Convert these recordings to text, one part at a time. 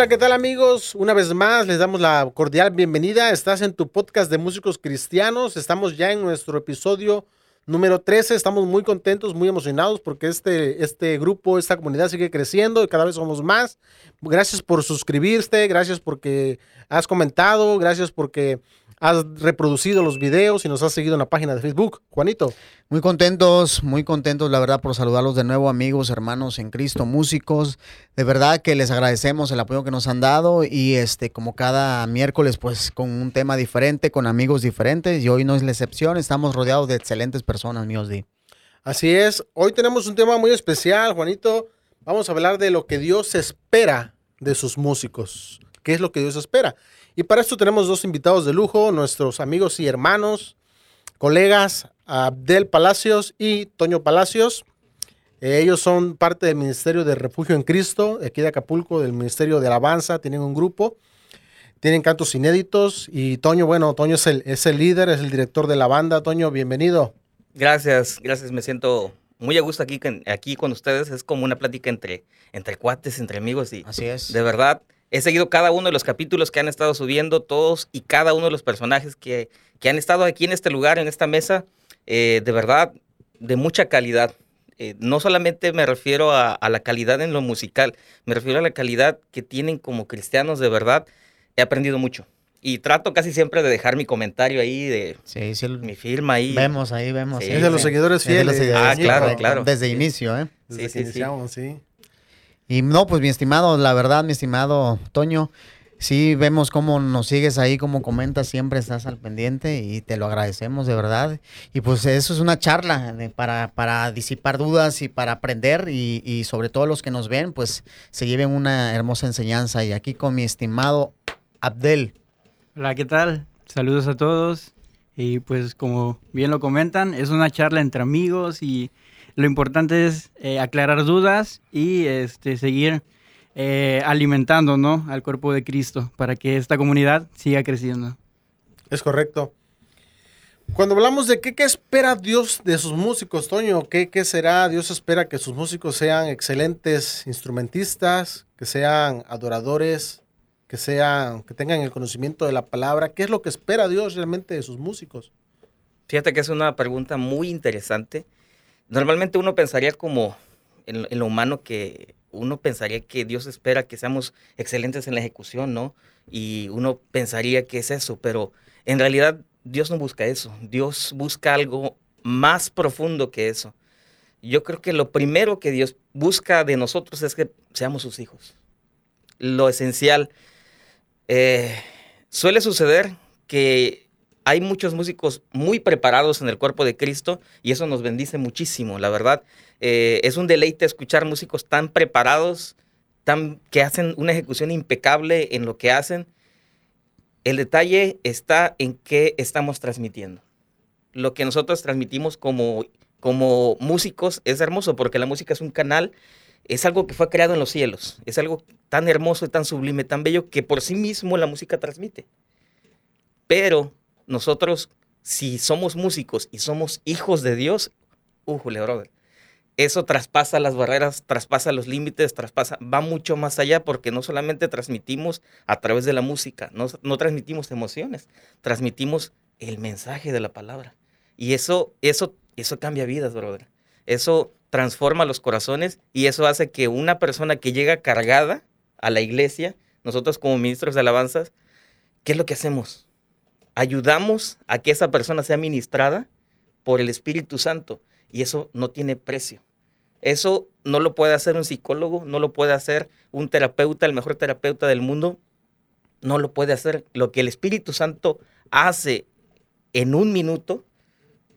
Hola, ¿qué tal amigos? Una vez más les damos la cordial bienvenida. Estás en tu podcast de músicos cristianos. Estamos ya en nuestro episodio número 13. Estamos muy contentos, muy emocionados porque este, este grupo, esta comunidad sigue creciendo y cada vez somos más. Gracias por suscribirte, gracias porque has comentado, gracias porque has reproducido los videos y nos has seguido en la página de Facebook. Juanito. Muy contentos, muy contentos, la verdad, por saludarlos de nuevo, amigos, hermanos en Cristo, músicos. De verdad que les agradecemos el apoyo que nos han dado y este, como cada miércoles, pues con un tema diferente, con amigos diferentes y hoy no es la excepción. Estamos rodeados de excelentes personas, míos Di. Así es. Hoy tenemos un tema muy especial, Juanito. Vamos a hablar de lo que Dios espera de sus músicos. ¿Qué es lo que Dios espera? Y para esto tenemos dos invitados de lujo, nuestros amigos y hermanos, colegas, Abdel Palacios y Toño Palacios. Eh, ellos son parte del Ministerio de Refugio en Cristo, de aquí de Acapulco, del Ministerio de Alabanza, tienen un grupo, tienen cantos inéditos y Toño, bueno, Toño es el, es el líder, es el director de la banda. Toño, bienvenido. Gracias, gracias, me siento muy a gusto aquí, aquí con ustedes, es como una plática entre, entre cuates, entre amigos y Así es. de verdad He seguido cada uno de los capítulos que han estado subiendo, todos y cada uno de los personajes que, han estado aquí en este lugar, en esta mesa, eh, de verdad, de mucha calidad. Eh, no solamente me refiero a, la calidad en lo musical, me refiero a la calidad que tienen como cristianos de verdad. He aprendido mucho. Y trato casi siempre de dejar mi comentario ahí, de sí, sí, mi firma ahí. Vemos ahí, vemos. es de los seguidores fieles. ah, claro, claro. Desde inicio, ¿eh? Desde sí, sí, sí. Y no, pues mi estimado, la verdad, mi estimado Toño, sí vemos cómo nos sigues ahí, como comentas, siempre estás al pendiente y te lo agradecemos de verdad. Y pues eso es una charla para, para disipar dudas y para aprender y, y sobre todo los que nos ven, pues se lleven una hermosa enseñanza. Y aquí con mi estimado Abdel. Hola, ¿qué tal? Saludos a todos. Y pues como bien lo comentan, es una charla entre amigos y lo importante es eh, aclarar dudas y este, seguir eh, alimentando ¿no? al cuerpo de Cristo para que esta comunidad siga creciendo. Es correcto. Cuando hablamos de qué, qué espera Dios de sus músicos, Toño, ¿qué, ¿qué será? Dios espera que sus músicos sean excelentes instrumentistas, que sean adoradores, que sean, que tengan el conocimiento de la palabra. ¿Qué es lo que espera Dios realmente de sus músicos? Fíjate que es una pregunta muy interesante Normalmente uno pensaría como en, lo humano que uno pensaría que Dios espera que seamos excelentes en la ejecución, ¿no? Y uno pensaría que es eso, pero en realidad Dios no busca eso. Dios busca algo más profundo que eso. Yo creo que lo primero que Dios busca de nosotros es que seamos sus hijos. Lo esencial. Eh, suele suceder que hay muchos músicos muy preparados en el cuerpo de Cristo y eso nos bendice muchísimo, la verdad. Eh, es un deleite escuchar músicos tan preparados, tan, que hacen una ejecución impecable en lo que hacen. El detalle está en qué estamos transmitiendo. Lo que nosotros transmitimos como, como músicos es hermoso porque la música es un canal, es algo que fue creado en los cielos, es algo tan hermoso tan sublime, tan bello que por sí mismo la música transmite. Pero nosotros, si somos músicos y somos hijos de Dios, ujule, brother. Eso traspasa las barreras, traspasa los límites, traspasa, va mucho más allá porque no solamente transmitimos a través de la música, no, no transmitimos emociones, transmitimos el mensaje de la palabra. Y eso, eso, eso cambia vidas, brother. Eso transforma los corazones y eso hace que una persona que llega cargada a la iglesia, nosotros como ministros de alabanzas, ¿qué es lo que hacemos? Ayudamos a que esa persona sea ministrada por el Espíritu Santo y eso no tiene precio. Eso no lo puede hacer un psicólogo, no lo puede hacer un terapeuta, el mejor terapeuta del mundo, no lo puede hacer. Lo que el Espíritu Santo hace en un minuto,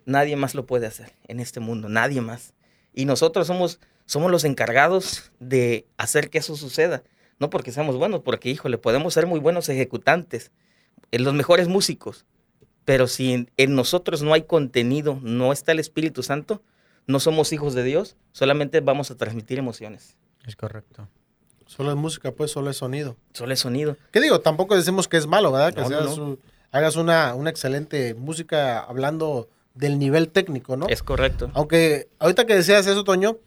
nadie más lo puede hacer en este mundo, nadie más. Y nosotros somos, somos los encargados de hacer que eso suceda. No porque seamos buenos, porque, híjole, podemos ser muy buenos ejecutantes, en los mejores músicos. Pero si en, nosotros no hay contenido, no está el Espíritu Santo, no somos hijos de Dios, solamente vamos a transmitir emociones. Es correcto. Solo es música, pues solo es sonido. Solo es sonido. ¿Qué digo? Tampoco decimos que es malo, ¿verdad? Que hagas una, una excelente música hablando del nivel técnico, ¿no? Es correcto. Aunque ahorita que decías eso, Toño,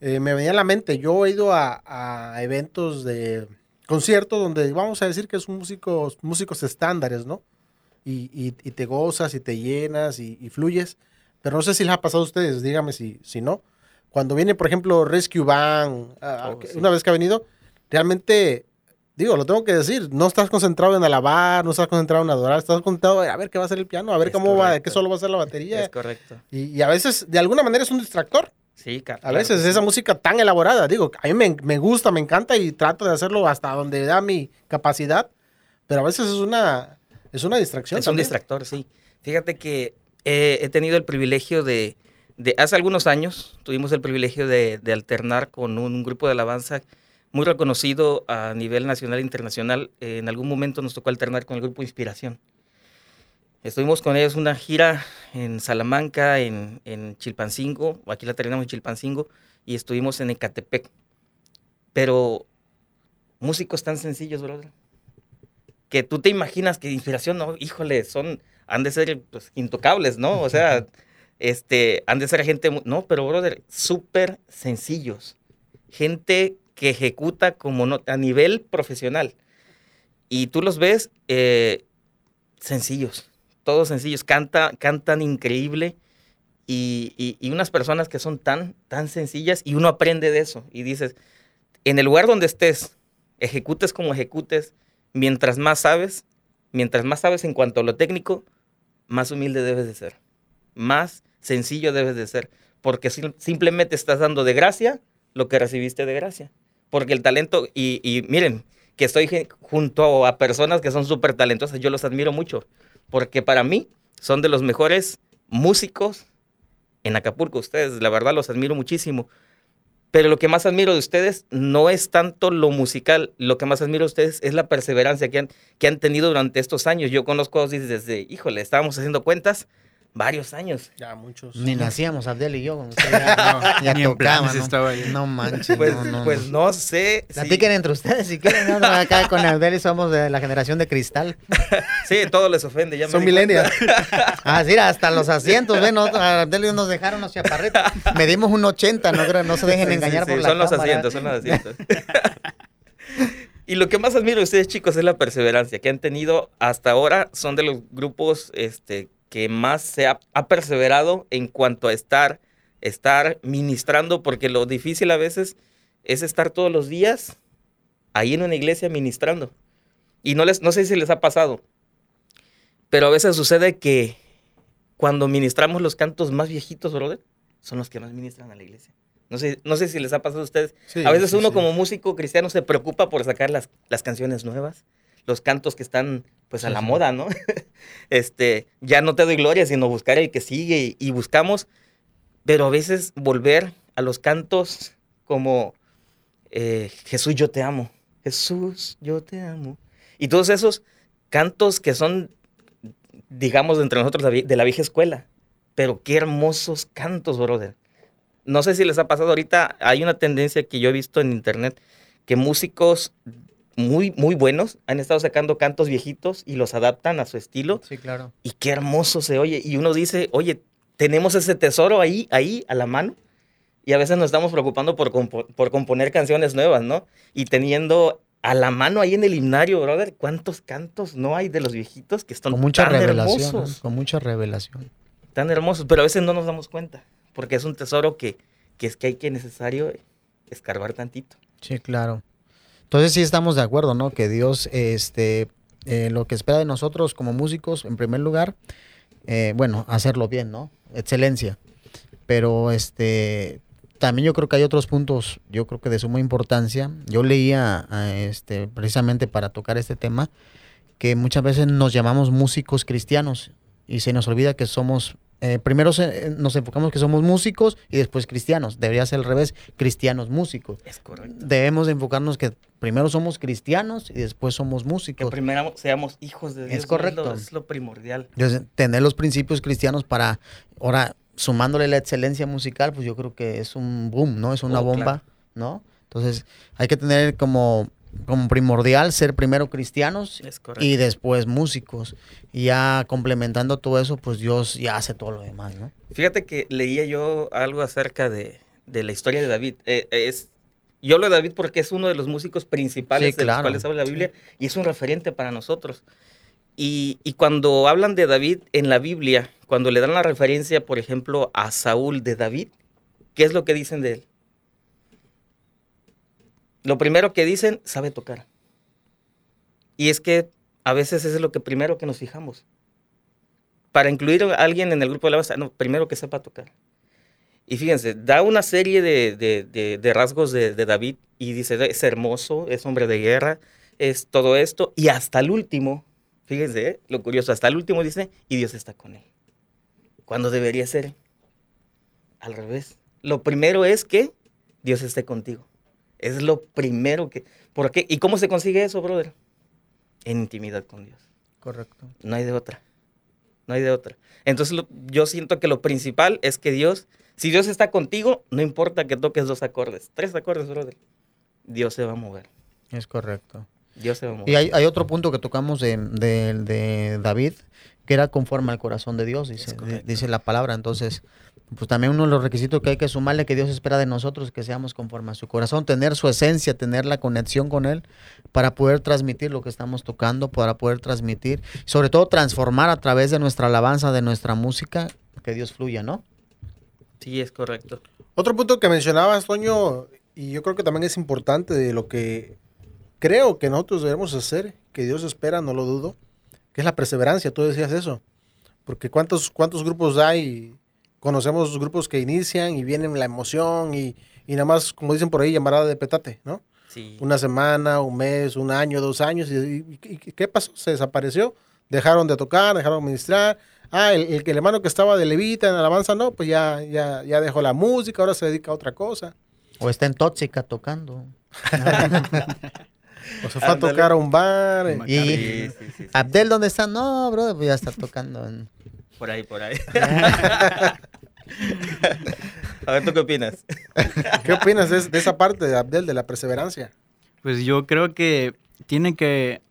eh, me venía a la mente, yo he ido a, a eventos de concierto donde vamos a decir que son músicos, músicos estándares, ¿no? Y, y- y te gozas y te llenas y, y fluyes. Pero no sé si les ha pasado a ustedes, dígame si, si no. Cuando viene, por ejemplo, Rescue Band, ah, Oh, sí. una vez que ha venido, realmente, digo, lo tengo que decir, no estás concentrado en alabar, no estás concentrado en adorar, estás concentrado en a ver qué va a hacer el piano, a ver Es cómo va, qué solo va a ser la batería. Es correcto. Y, y a veces, de alguna manera, es un distractor. Sí, ca- A claro veces esa música tan elaborada, digo, a mí me, me gusta, me encanta y trato de hacerlo hasta donde da mi capacidad, pero a veces es una, es una distracción. Es un distractor, sí. Fíjate que eh, he tenido el privilegio de, de- hace algunos años, tuvimos el privilegio de, de alternar con un grupo de alabanza muy reconocido a nivel nacional e internacional. Eh, en algún momento nos tocó alternar con el grupo Inspiración. Estuvimos con ellos una gira en Salamanca, en, en Chilpancingo, aquí la terminamos en Chilpancingo, y estuvimos en Ecatepec. Pero músicos tan sencillos, brother que tú te imaginas que inspiración, no, híjole, son, han de ser pues, intocables, ¿no? O sea, este, han de ser gente, no, pero brother, súper sencillos. Gente que ejecuta como no, a nivel profesional. Y tú los ves eh, sencillos, todos sencillos, Canta, cantan increíble. Y, y- y unas personas que son tan, tan sencillas y uno aprende de eso. Y dices, en el lugar donde estés, ejecutes como ejecutes, mientras más sabes, mientras más sabes en cuanto a lo técnico, más humilde debes de ser. Más sencillo debes de ser. Porque sim- simplemente estás dando de gracia lo que recibiste de gracia. Porque el talento, y, y miren, que estoy junto a personas que son súper talentosas, yo los admiro mucho. Porque para mí son de los mejores músicos en Acapulco. Ustedes, la verdad, los admiro muchísimo. Pero lo que más admiro de ustedes no es tanto lo musical, lo que más admiro de ustedes es la perseverancia que han, que han tenido durante estos años. Yo conozco a Ozzy desde, híjole, estábamos haciendo cuentas, varios años. Ya, muchos. Ni nacíamos, Abdel y yo. cuando usted ya, ya ni tocaba, ¿no? No manches. Pues no, no, no, pues no. no sé. si- Platiquen entre ustedes si quieren. ¿no? Acá con Abdel y somos de la generación de cristal. Sí, todo les ofende. Ya Son millennials. Ah, sí, hasta los asientos, ¿ven? Abdel y yo nos dejaron los chaparritos. Medimos un 80, no, creo, no se dejen Sí, sí, engañar sí, por la Son los asientos, son los asientos. y lo que más admiro de ustedes, chicos, es la perseverancia que han tenido hasta ahora. Son de los grupos este, que más se ha, ha perseverado en cuanto a estar, estar ministrando, porque lo difícil a veces es estar todos los días ahí en una iglesia ministrando. Y no, les, no sé si les ha pasado, pero a veces sucede que cuando ministramos los cantos más viejitos, brother, son los que más ministran a la iglesia. No sé, no sé si les ha pasado a ustedes. Sí, a veces sí, uno sí. como músico cristiano se preocupa por sacar las, las canciones nuevas, los cantos que están pues a Sí, la sí. moda, ¿no? este, ya no te doy gloria, sino buscar el que sigue y, y buscamos, pero a veces volver a los cantos como eh, Jesús, yo te amo. Jesús, yo te amo. Y todos esos cantos que son, digamos, entre nosotros de la vieja escuela. Pero qué hermosos cantos, brother. No sé si les ha pasado ahorita, hay una tendencia que yo he visto en internet, que músicos muy, muy buenos han estado sacando cantos viejitos y los adaptan a su estilo. Sí, claro. Y qué hermoso se oye. Y uno dice, oye, tenemos ese tesoro ahí, ahí, a la mano. Y a veces nos estamos preocupando por, compo- por componer canciones nuevas, ¿no? Y teniendo a la mano ahí en el himnario, brother, ¿cuántos cantos no hay de los viejitos que están Con mucha tan revelación. hermosos? ¿no? Con mucha revelación. Tan hermosos, pero a veces no nos damos cuenta, porque es un tesoro que, que es que hay que necesario escarbar tantito. Sí, claro. Entonces sí estamos de acuerdo, ¿no? Que Dios, este, eh, lo que espera de nosotros como músicos, en primer lugar, eh, bueno, hacerlo bien, ¿no? Excelencia. Pero este, también yo creo que hay otros puntos, yo creo que de suma importancia. Yo leía, este, precisamente para tocar este tema, que muchas veces nos llamamos músicos cristianos y se nos olvida que somos, eh, primero se- nos enfocamos que somos músicos y después cristianos. Debería ser al revés, cristianos músicos Es correcto. debemos de enfocarnos que primero somos cristianos y después somos Que músicos. primero seamos hijos de Es Dios. ¿no? correcto. lo, es lo primordial. Entonces, tener los principios cristianos para, ahora, sumándole la excelencia musical, pues yo creo que es un boom, ¿no? Es una Oh, bomba, claro. ¿no? Entonces, hay que tener como, como primordial ser primero cristianos y después músicos. Y ya complementando todo eso, pues Dios ya hace todo lo demás, ¿no? Fíjate que leía yo algo acerca de, de la historia de David. Eh, es, Yo hablo de David porque es uno de los músicos principales Sí, de claro. los cuales habla la Biblia y es un referente para nosotros. Y, y cuando hablan de David en la Biblia, cuando le dan la referencia, por ejemplo, a Saúl de David, ¿qué es lo que dicen de él? Lo primero que dicen, sabe tocar. Y es que a veces es lo que primero que nos fijamos. Para incluir a alguien en el grupo de alabanza, no, primero que sepa tocar. Y fíjense, da una serie de, de- de- rasgos de, de David y dice, es hermoso, es hombre de guerra, es todo esto. Y hasta el último, fíjense, ¿eh? lo curioso, hasta el último dice, y Dios está con él. Cuando debería ser al revés. Lo primero es que Dios esté contigo. Es lo primero que... ¿Por qué? ¿Y cómo se consigue eso, brother? En intimidad con Dios. Correcto. No hay de otra. No hay de otra. Entonces lo- yo siento que lo principal es que Dios, si Dios está contigo, no importa que toques dos acordes, tres acordes, brother. Dios se va a mover. Es correcto. Dios se va a mover. Y hay, hay otro punto que tocamos de, de- de David, que era conforme al corazón de Dios, dice, dice la palabra. Entonces, pues también uno de los requisitos que hay que sumarle que Dios espera de nosotros, que seamos conforme a su corazón, tener su esencia, tener la conexión con Él, para poder transmitir lo que estamos tocando, para poder transmitir, sobre todo transformar a través de nuestra alabanza, de nuestra música, que Dios fluya, ¿no? Sí, es correcto. Otro punto que mencionabas, Toño, y yo creo que también es importante de lo que creo que nosotros debemos hacer, que Dios espera, no lo dudo, que es la perseverancia. Tú decías eso. Porque cuántos, cuántos grupos hay, conocemos grupos que inician y vienen la emoción y, y nada más, como dicen por ahí, llamarada de petate, ¿no? Sí. Una semana, un mes, un año, dos años. ¿Y, y- y qué pasó? Se desapareció. Dejaron de tocar, dejaron de ministrar. Ah, el, el, el hermano que estaba de levita en alabanza, no, pues ya, ya, ya dejó la música, ahora se dedica a otra cosa. O está en tóxica tocando. O se fue a tocar a un bar. eh. Y- Sí, sí, sí, sí. Abdel, ¿dónde está? No, bro, pues ya está tocando. en- Por ahí, por ahí. a ver, ¿tú qué opinas? ¿Qué opinas de, de esa parte, Abdel, de la perseverancia? Pues yo creo que tiene que...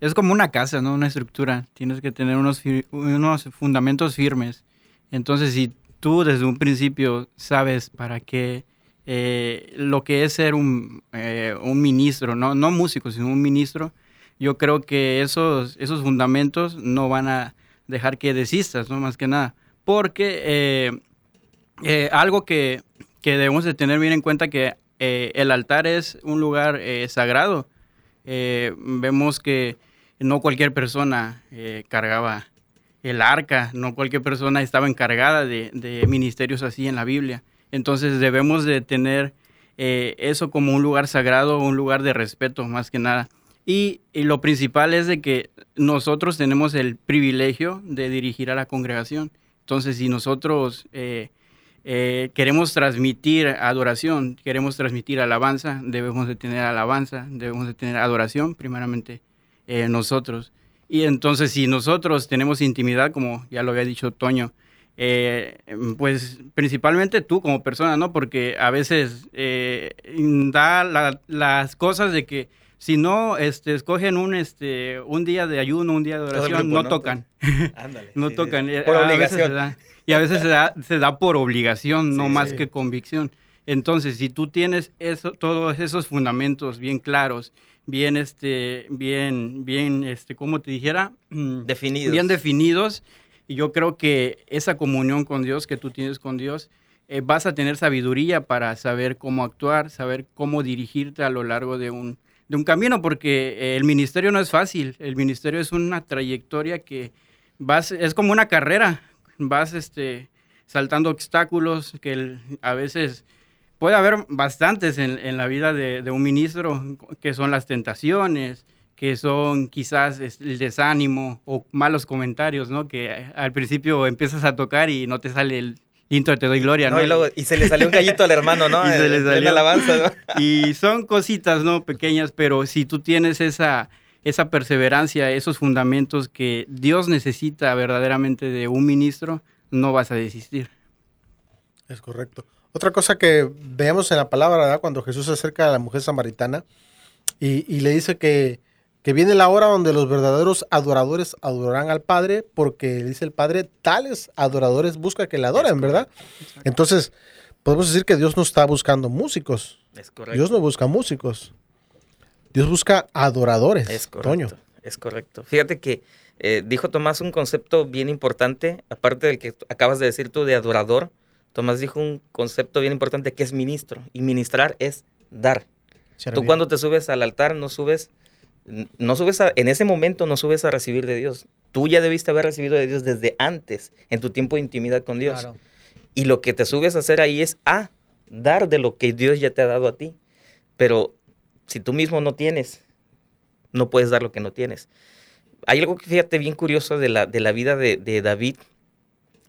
Es como una casa, ¿no? Una estructura. Tienes que tener unos, unos fundamentos firmes. Entonces, si tú desde un principio sabes para qué... eh, lo que es ser un, eh, un ministro, ¿no? no músico, sino un ministro, yo creo que esos, esos fundamentos no van a dejar que desistas, ¿no? Más que nada. Porque eh, eh, algo que, que debemos de tener bien en cuenta que eh, el altar es un lugar sagrado. Vemos que no cualquier persona cargaba el arca, no cualquier persona estaba encargada de, de ministerios así en la Biblia. Entonces debemos de tener eso como un lugar sagrado, un lugar de respeto más que nada. Y, lo principal es de que nosotros tenemos el privilegio de dirigir a la congregación. Entonces, si nosotros eh, eh, queremos transmitir adoración, queremos transmitir alabanza, debemos de tener alabanza, debemos de tener adoración, primeramente eh, nosotros. Y entonces, si nosotros tenemos intimidad, como ya lo había dicho Toño, pues principalmente tú como persona, ¿no? Porque a veces da la- las cosas de que si no este, escogen un, este, un día de ayuno, un día de oración, grupo, no, ¿no? tocan. Ándale. no sí, tocan. sí. Eh, Por a veces obligación. se da- y a veces se da, se da por obligación, no más que convicción. Entonces, si tú tienes eso, todos esos fundamentos bien claros, bien, este, bien, bien, este, ¿cómo te dijera? Mm, Definidos. bien definidos. Y yo creo que esa comunión con Dios que tú tienes con Dios, eh, vas a tener sabiduría para saber cómo actuar, saber cómo dirigirte a lo largo de un, de un camino, porque eh, el ministerio no es fácil. El ministerio es una trayectoria que vas, es como una carrera. Vas este, saltando obstáculos que a veces puede haber bastantes en, la vida de, de un ministro, que son las tentaciones, que son quizás el desánimo o malos comentarios, ¿no? Que eh, al principio empiezas a tocar y no te sale el intro Te doy gloria, ¿no? No, y, luego- y se le salió un gallito al hermano, ¿no? Y se le En salió. alabanza, ¿no? Y son cositas, ¿no? Pequeñas, pero si tú tienes esa, esa perseverancia, esos fundamentos que Dios necesita verdaderamente de un ministro, no vas a desistir. Es correcto. Otra cosa que vemos en la palabra, ¿verdad? Cuando Jesús se acerca a la mujer samaritana y, y le dice que, que viene la hora donde los verdaderos adoradores adorarán al Padre, porque dice el Padre, tales adoradores busca que le adoren, ¿verdad? Entonces, podemos decir que Dios no está buscando músicos, Es correcto. Dios no busca músicos. Dios busca adoradores. Es Toño. correcto. Es correcto. Fíjate que eh, dijo Tomás un concepto bien importante, aparte del que acabas de decir tú de adorador. Tomás dijo un concepto bien importante que es ministro. Y ministrar es dar. Tú cuando te subes al altar no subes, no subes a- en ese momento no subes a recibir de Dios. Tú ya debiste haber recibido de Dios desde antes, en tu tiempo de intimidad con Dios. Claro. Y lo que te subes a hacer ahí es a dar de lo que Dios ya te ha dado a ti. Pero si tú mismo no tienes, no puedes dar lo que no tienes. Hay algo que fíjate bien curioso de la, de la vida de, de David.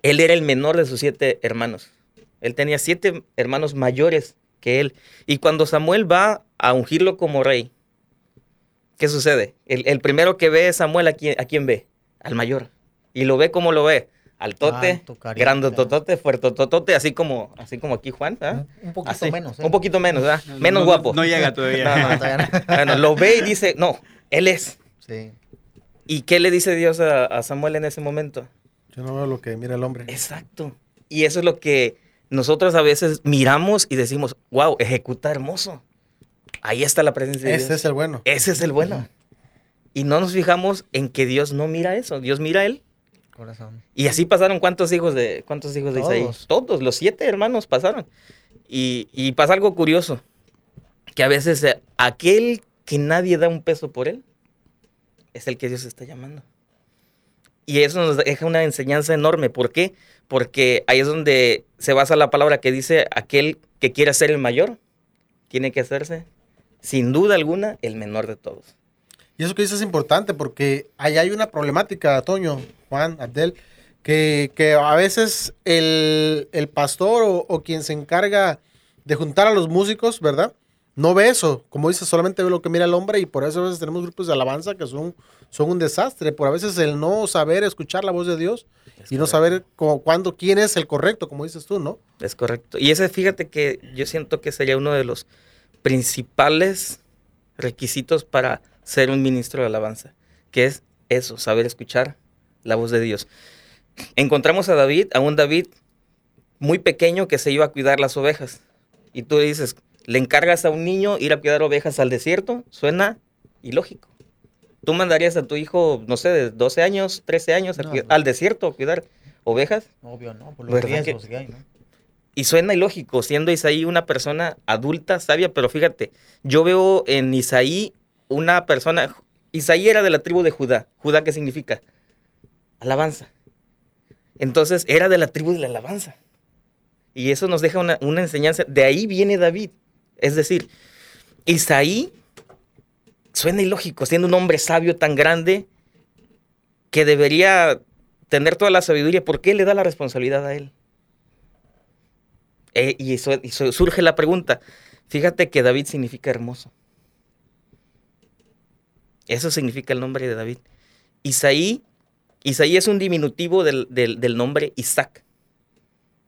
Él era el menor de sus siete hermanos. Él tenía siete hermanos mayores que él. Y cuando Samuel va a ungirlo como rey, ¿qué sucede? El, el primero que ve Samuel, ¿a quién, ¿a quién ve? Al mayor. Y lo ve como lo ve. Al tote, Alto, carita. grandototote, fuertototote, así como, así como aquí Juan, ¿verdad? Un, poquito Así, menos. ¿eh? Un poquito menos, ¿verdad? No, Menos no, guapo. No llega todavía. No, no. Todavía no. Bueno, lo ve y dice, no, él es. Sí. ¿Y qué le dice Dios a, a Samuel en ese momento? Yo no veo lo que mira el hombre. Exacto. Y eso es lo que nosotros a veces miramos y decimos, wow, ejecuta hermoso. Ahí está la presencia de Ese Dios. es el bueno. Ese es el bueno. Y no nos fijamos en que Dios no mira eso, Dios mira a él. Corazón. Y así pasaron cuántos hijos de cuántos hijos de Isaí. Todos. Todos, los siete hermanos pasaron. Y, y pasa algo curioso, que a veces eh, aquel que nadie da un peso por él, es el que Dios está llamando. Y eso nos deja una enseñanza enorme. ¿Por qué? Porque ahí es donde se basa la palabra que dice, aquel que quiera ser el mayor, tiene que hacerse, sin duda alguna, el menor de todos. Y eso que dices es importante porque ahí hay una problemática, Toño, Juan, Abdel, que, que a veces el, el pastor o, o quien se encarga de juntar a los músicos, ¿verdad? No ve eso. Como dices, solamente ve lo que mira el hombre y por eso a veces tenemos grupos de alabanza que son, son un desastre. Por a veces el no saber escuchar la voz de Dios Es y no saber cómo- cuándo, quién es el correcto, como dices tú, ¿no? Es correcto. Y ese, fíjate que yo siento que sería uno de los principales requisitos para ser un ministro de alabanza, que es eso, saber escuchar la voz de Dios. Encontramos a David, a un David muy pequeño que se iba a cuidar las ovejas. Y tú dices, le encargas a un niño ir a cuidar ovejas al desierto, suena ilógico. ¿Tú mandarías a tu hijo, no sé, de 12 años, 13 años No, al desierto a cuidar ovejas? Obvio, ¿no? Por los ¿Verdad que- riesgos que hay, ¿no? Y suena ilógico, siendo Isaí una persona adulta, sabia, pero fíjate, yo veo en Isaí una persona, Isaí era de la tribu de Judá. ¿Judá qué significa? Alabanza. Entonces era de la tribu de la alabanza. Y eso nos deja una, una enseñanza. De ahí viene David. Es decir, Isaí suena ilógico, siendo un hombre sabio tan grande que debería tener toda la sabiduría. ¿Por qué le da la responsabilidad a él? Eh, y, eso- y surge la pregunta. Fíjate que David significa hermoso. Eso significa el nombre de David. Isaí, Isaí es un diminutivo del, del- del nombre Isaac.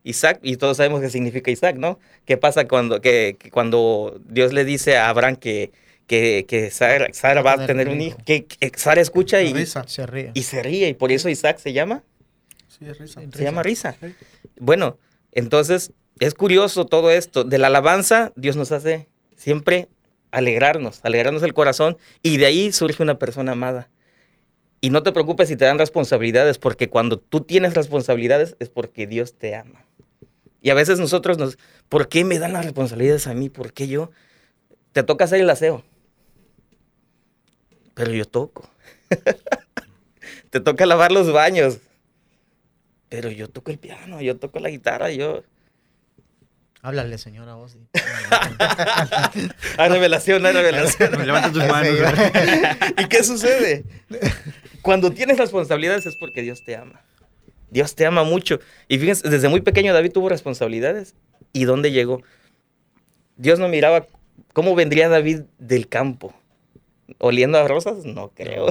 Isaac, y todos sabemos qué significa Isaac, ¿no? ¿Qué pasa cuando, que, que cuando Dios le dice a Abraham que, que, que Sara, Sara va a tener un hijo? Que, que Sara escucha y. Se ríe. y se ríe, y por eso Isaac se llama Sí, es risa. se llama risa. Bueno, entonces es curioso todo esto. De la alabanza, Dios nos hace siempre alegrarnos, alegrarnos el corazón y de ahí surge una persona amada. Y no te preocupes si te dan responsabilidades, porque cuando tú tienes responsabilidades es porque Dios te ama. Y a veces nosotros nos, ¿por qué me dan las responsabilidades a mí? ¿Por qué yo? Te toca hacer el aseo. Pero yo toco. te toca lavar los baños. Pero yo toco el piano, yo toco la guitarra, yo... Háblale, señora vos. Hay revelación, hay revelación. Levanta tus manos. ¿Y qué sucede? Cuando tienes responsabilidades es porque Dios te ama. Dios te ama mucho. Y fíjense, desde muy pequeño David tuvo responsabilidades. ¿Y dónde llegó? Dios no miraba cómo vendría David del campo. ¿Oliendo a rosas? No creo.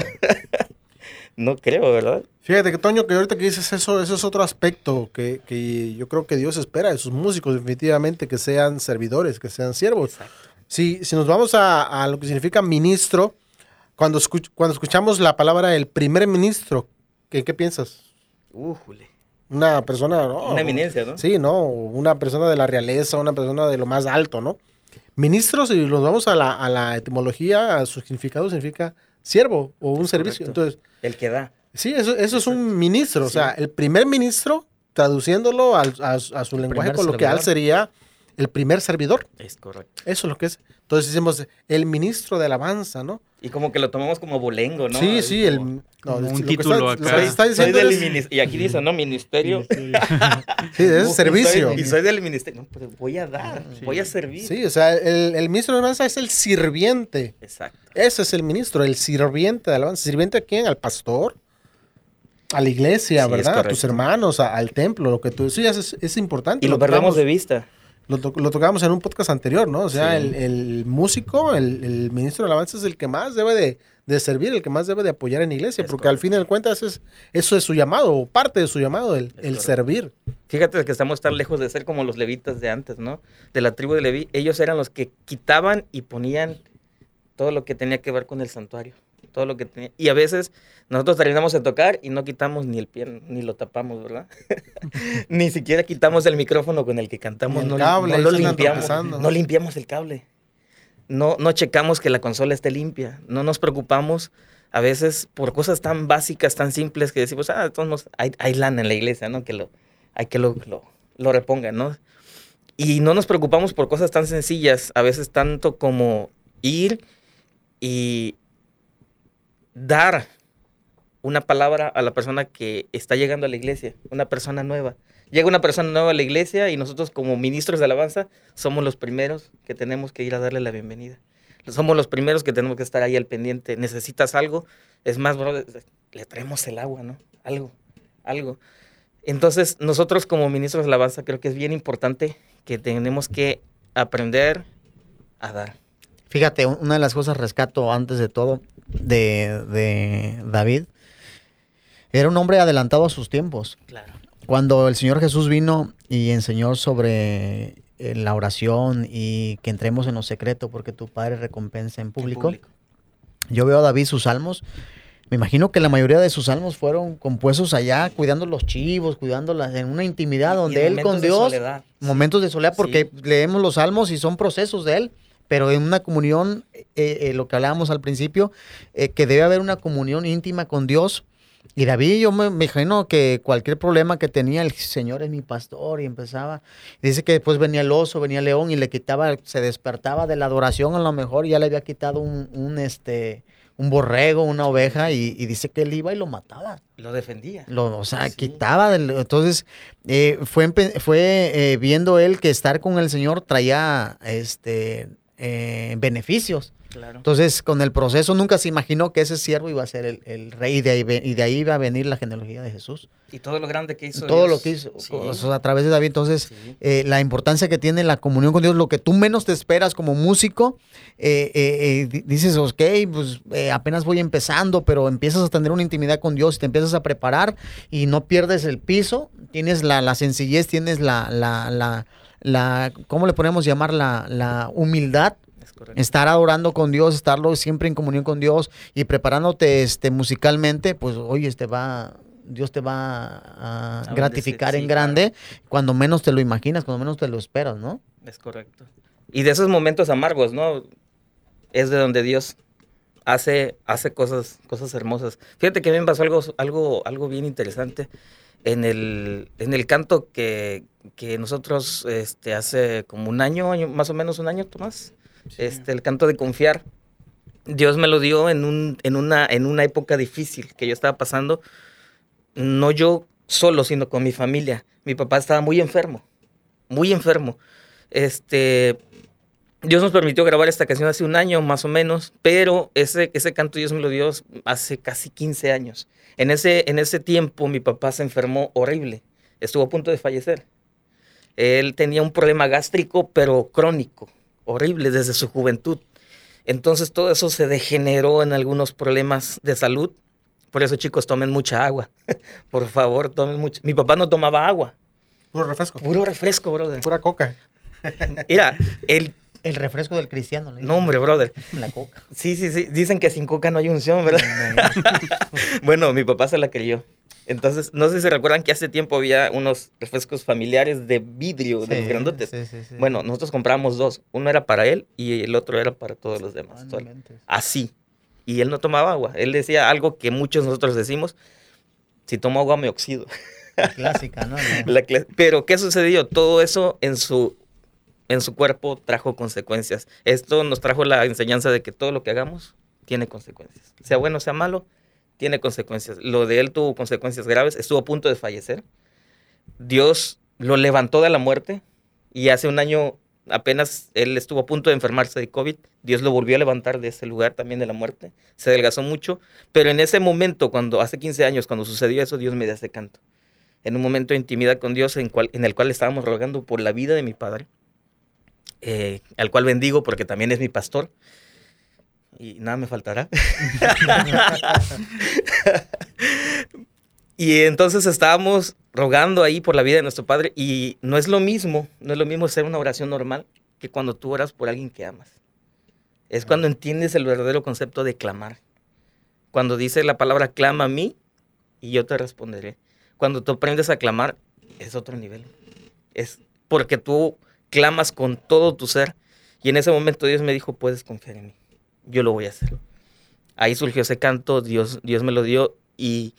No creo, ¿verdad? Fíjate que Toño, que ahorita que dices eso, eso es otro aspecto que, que yo creo que Dios espera de sus músicos, definitivamente, que sean servidores, que sean siervos. Exacto. Si, si nos vamos a, a lo que significa ministro, cuando, escuch- cuando escuchamos la palabra el primer ministro, ¿qué, qué piensas? Újule. Una persona, ¿no? Una eminencia, ¿no? Sí, ¿no? Una persona de la realeza, una persona de lo más alto, ¿no? Ministro, si nos vamos a la, a la etimología, a su significado significa siervo o un servicio. Entonces, El que da. sí, eso, eso es un ministro. O sea, el primer ministro, traduciéndolo al- a, a su lenguaje coloquial, servidor. sería el primer servidor. Es correcto. Eso es lo que es. Entonces decimos el ministro de alabanza, ¿no? Y como que lo tomamos como bolengo, ¿no? sí, sí, el. como, No, como lo un que título está- lo acá. que está Soy diciendo del es- minis- y aquí dice, ¿no? Ministerio. Sí, es Soy- servicio. y soy del ministerio. No, pero voy a dar, Sí. voy a servir. Sí, o sea, el, el ministro de alabanza es el sirviente. Exacto. Ese es el ministro, el sirviente de alabanza. ¿Sirviente a quién? Al pastor, a la iglesia, Sí, ¿verdad? A tus hermanos, a- al templo, lo que tú decías es, es importante. Y lo perdemos tocamos- de vista. Lo, to- lo tocamos en un podcast anterior, ¿no? O sea, Sí. el, el músico, el, el ministro de alabanza es el que más debe de, de servir, el que más debe de apoyar en la iglesia, Es porque al fin y al cuentas es, eso es su llamado, o parte de su llamado, el, el servir. Fíjate que estamos tan lejos de ser como los levitas de antes, ¿no? De la tribu de Leví. Ellos eran los que quitaban y ponían todo lo que tenía que ver con el santuario. Todo lo que tenía. Y a veces nosotros terminamos de tocar y no quitamos ni el pie, ni lo tapamos, ¿verdad? ni siquiera quitamos el micrófono con el que cantamos. El no, cable, no ahí lo limpiamos. No limpiamos el cable. No, no checamos que la consola esté limpia. No nos preocupamos a veces por cosas tan básicas, tan simples que decimos, ah, modos, hay, hay lana en la iglesia, ¿no? Que lo, hay que lo, lo, lo repongan, ¿no? Y no nos preocupamos por cosas tan sencillas, a veces tanto como ir y dar una palabra a la persona que está llegando a la iglesia, una persona nueva. Llega una persona nueva a la iglesia y nosotros como ministros de alabanza somos los primeros que tenemos que ir a darle la bienvenida. Somos los primeros que tenemos que estar ahí al pendiente. ¿Necesitas algo? Es más, brother, le traemos el agua, ¿no? Algo, algo. Entonces, nosotros como ministros de alabanza creo que es bien importante que tenemos que aprender a dar. Fíjate, un- una de las cosas rescato antes de todo de, de David, era un hombre adelantado a sus tiempos. Claro. Cuando el Señor Jesús vino y enseñó sobre eh, la oración y que entremos en lo secreto porque tu Padre recompensa en público, yo veo a David sus salmos. Me imagino que la mayoría de sus salmos fueron compuestos allá, cuidando los chivos, cuidándolas en una intimidad donde él con momentos de Dios, soledad. momentos de soledad, porque Sí. leemos los salmos y son procesos de él, pero en una comunión, eh, eh, lo que hablábamos al principio, eh, que debe haber una comunión íntima con Dios. Y David, yo me, me imagino que cualquier problema que tenía, el Señor es mi pastor, y empezaba. Dice que después venía el oso, venía el león y le quitaba, se despertaba de la adoración, a lo mejor ya le había quitado un, un, este, un borrego, una oveja, y, y dice que él iba y lo mataba. Lo defendía. Lo, o sea, Sí. quitaba. del- entonces, eh, fue, fue eh, viendo él que estar con el Señor traía este, eh, beneficios. Claro. Entonces, con el proceso nunca se imaginó que ese siervo iba a ser el, el rey y de, ahí, y de ahí iba a venir la genealogía de Jesús. Y todo lo grande que hizo. Todo Dios. lo que hizo Sí. o sea, a través de David. Entonces, Sí. eh, la importancia que tiene la comunión con Dios, lo que tú menos te esperas como músico, eh, eh, di- dices, ok, pues apenas voy empezando, pero empiezas a tener una intimidad con Dios y te empiezas a preparar y no pierdes el piso, tienes la, la sencillez, tienes la, la, la, la, ¿cómo le podemos llamar? La, la humildad Es estar adorando con Dios, estarlo siempre en comunión con Dios y preparándote este musicalmente, pues oye, te va Dios te va a A gratificar en grande cuando menos te lo imaginas, cuando menos te lo esperas, ¿no? Es correcto. Y de esos momentos amargos, ¿no? Es de donde Dios hace, hace cosas, cosas hermosas. Fíjate que a mí me pasó algo, algo, algo bien interesante. En el, en el canto que, que nosotros este, hace como un año, año, más o menos un año, Tomás, este, el canto de confiar, Dios me lo dio en, un, en, una, en una época difícil que yo estaba pasando, no yo solo, sino con mi familia. Mi papá estaba muy enfermo, muy enfermo. Este, Dios nos permitió grabar esta canción hace un año más o menos, pero ese, ese canto Dios me lo dio hace casi 15 años. En ese, en ese tiempo mi papá se enfermó horrible, estuvo a punto de fallecer. Él tenía un problema gástrico, pero crónico, horrible desde su juventud. Entonces todo eso se degeneró en algunos problemas de salud. Por eso chicos, tomen mucha agua. Por favor, tomen mucha. Mi papá no tomaba agua. Puro refresco. Puro refresco, brother. Pura coca. Mira, el El refresco del cristiano. le No, hombre, brother. La coca. Sí, sí, sí. Dicen que sin coca no hay unción, ¿verdad? bueno, mi papá se la creyó. Entonces, no sé si recuerdan que hace tiempo había unos refrescos familiares de vidrio, de los Sí, grandotes. sí, sí, sí. Bueno, nosotros compramos dos. Uno era para él y el otro era para todos los demás. Ah, Solo- inventes. Así. Y él no tomaba agua. Él decía algo que muchos nosotros decimos, si tomo agua me oxido. La clásica, ¿no? La- cla- Pero, ¿qué sucedió? Todo eso en su, en su cuerpo trajo consecuencias. Esto nos trajo la enseñanza de que todo lo que hagamos tiene consecuencias. Sea bueno, sea malo, tiene consecuencias. Lo de él tuvo consecuencias graves. Estuvo a punto de fallecer. Dios lo levantó de la muerte y hace un año apenas él estuvo a punto de enfermarse de COVID. Dios lo volvió a levantar de ese lugar también de la muerte. Se adelgazó mucho. Pero en ese momento, cuando hace 15 años, cuando sucedió eso, Dios me dio ese canto en un momento de intimidad con Dios en, cual- en el cual estábamos rogando por la vida de mi padre, eh, al cual bendigo porque también es mi pastor. Y nada me faltará. y entonces estábamos rogando ahí por la vida de nuestro padre y no es lo mismo, no es lo mismo hacer una oración normal que cuando tú oras por alguien que amas. Es cuando entiendes el verdadero concepto de clamar. Cuando dice la palabra clama a mí y yo te responderé. Cuando tú aprendes a clamar, es otro nivel. Es porque tú clamas con todo tu ser. Y en ese momento Dios me dijo, puedes confiar en mí. Yo lo voy a hacer. Ahí surgió ese canto, Dios, Dios me lo dio y,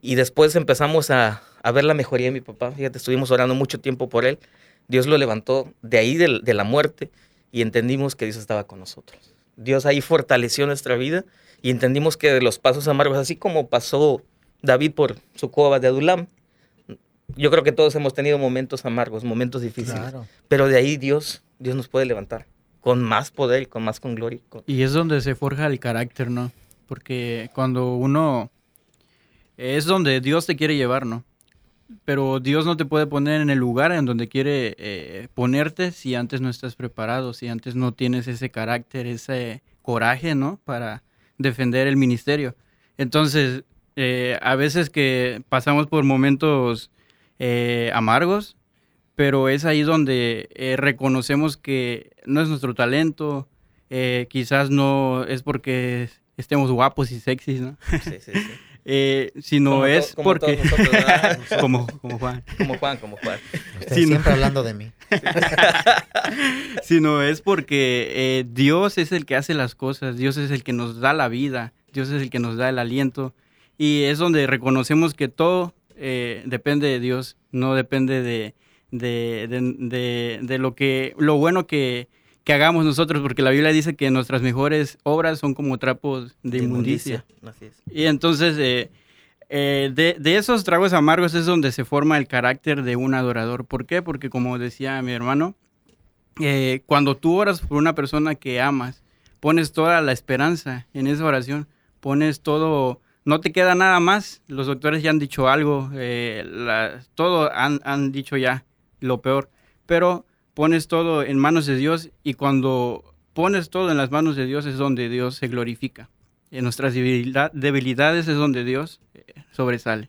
y después empezamos a, a ver la mejoría de mi papá. Fíjate, estuvimos orando mucho tiempo por él. Dios lo levantó de ahí del- de, la muerte y entendimos que Dios estaba con nosotros. Dios ahí fortaleció nuestra vida y entendimos que de los pasos amargos, así como pasó David por su cueva de Adulam, yo creo que todos hemos tenido momentos amargos, momentos difíciles, Claro. pero de ahí Dios, Dios nos puede levantar con más poder y con más con gloria. Y es donde se forja el carácter, ¿no? Porque cuando uno... Es donde Dios te quiere llevar, ¿no? Pero Dios no te puede poner en el lugar en donde quiere eh, ponerte si antes no estás preparado, si antes no tienes ese carácter, ese coraje, ¿no? Para defender el ministerio. Entonces, eh, a veces que pasamos por momentos eh, amargos, pero es ahí donde eh, reconocemos que no es nuestro talento, eh, quizás no es porque estemos guapos y sexys, ¿no? Sí, sí, sí. Eh, sino Como es como porque... todos nosotros, ¿verdad? como, como Juan. como Juan, como Juan. Siempre hablando de mí. sino es porque eh, Dios es el que hace las cosas, Dios es el que nos da la vida, Dios es el que nos da el aliento y es donde reconocemos que todo eh, depende de Dios, no depende de, de, de- de- de lo que lo bueno que, que hagamos nosotros, porque la Biblia dice que nuestras mejores obras son como trapos de, inmundicia. Así es. Y entonces, eh, eh, de, de esos tragos amargos es donde se forma el carácter de un adorador. ¿Por qué? Porque como decía mi hermano, eh, cuando tú oras por una persona que amas, pones toda la esperanza en esa oración, pones todo, no te queda nada más. Los doctores ya han dicho algo, eh, la- todo han, han dicho ya lo peor, pero pones todo en manos de Dios y cuando pones todo en las manos de Dios es donde Dios se glorifica. En nuestras debilida- debilidades es donde Dios eh, sobresale.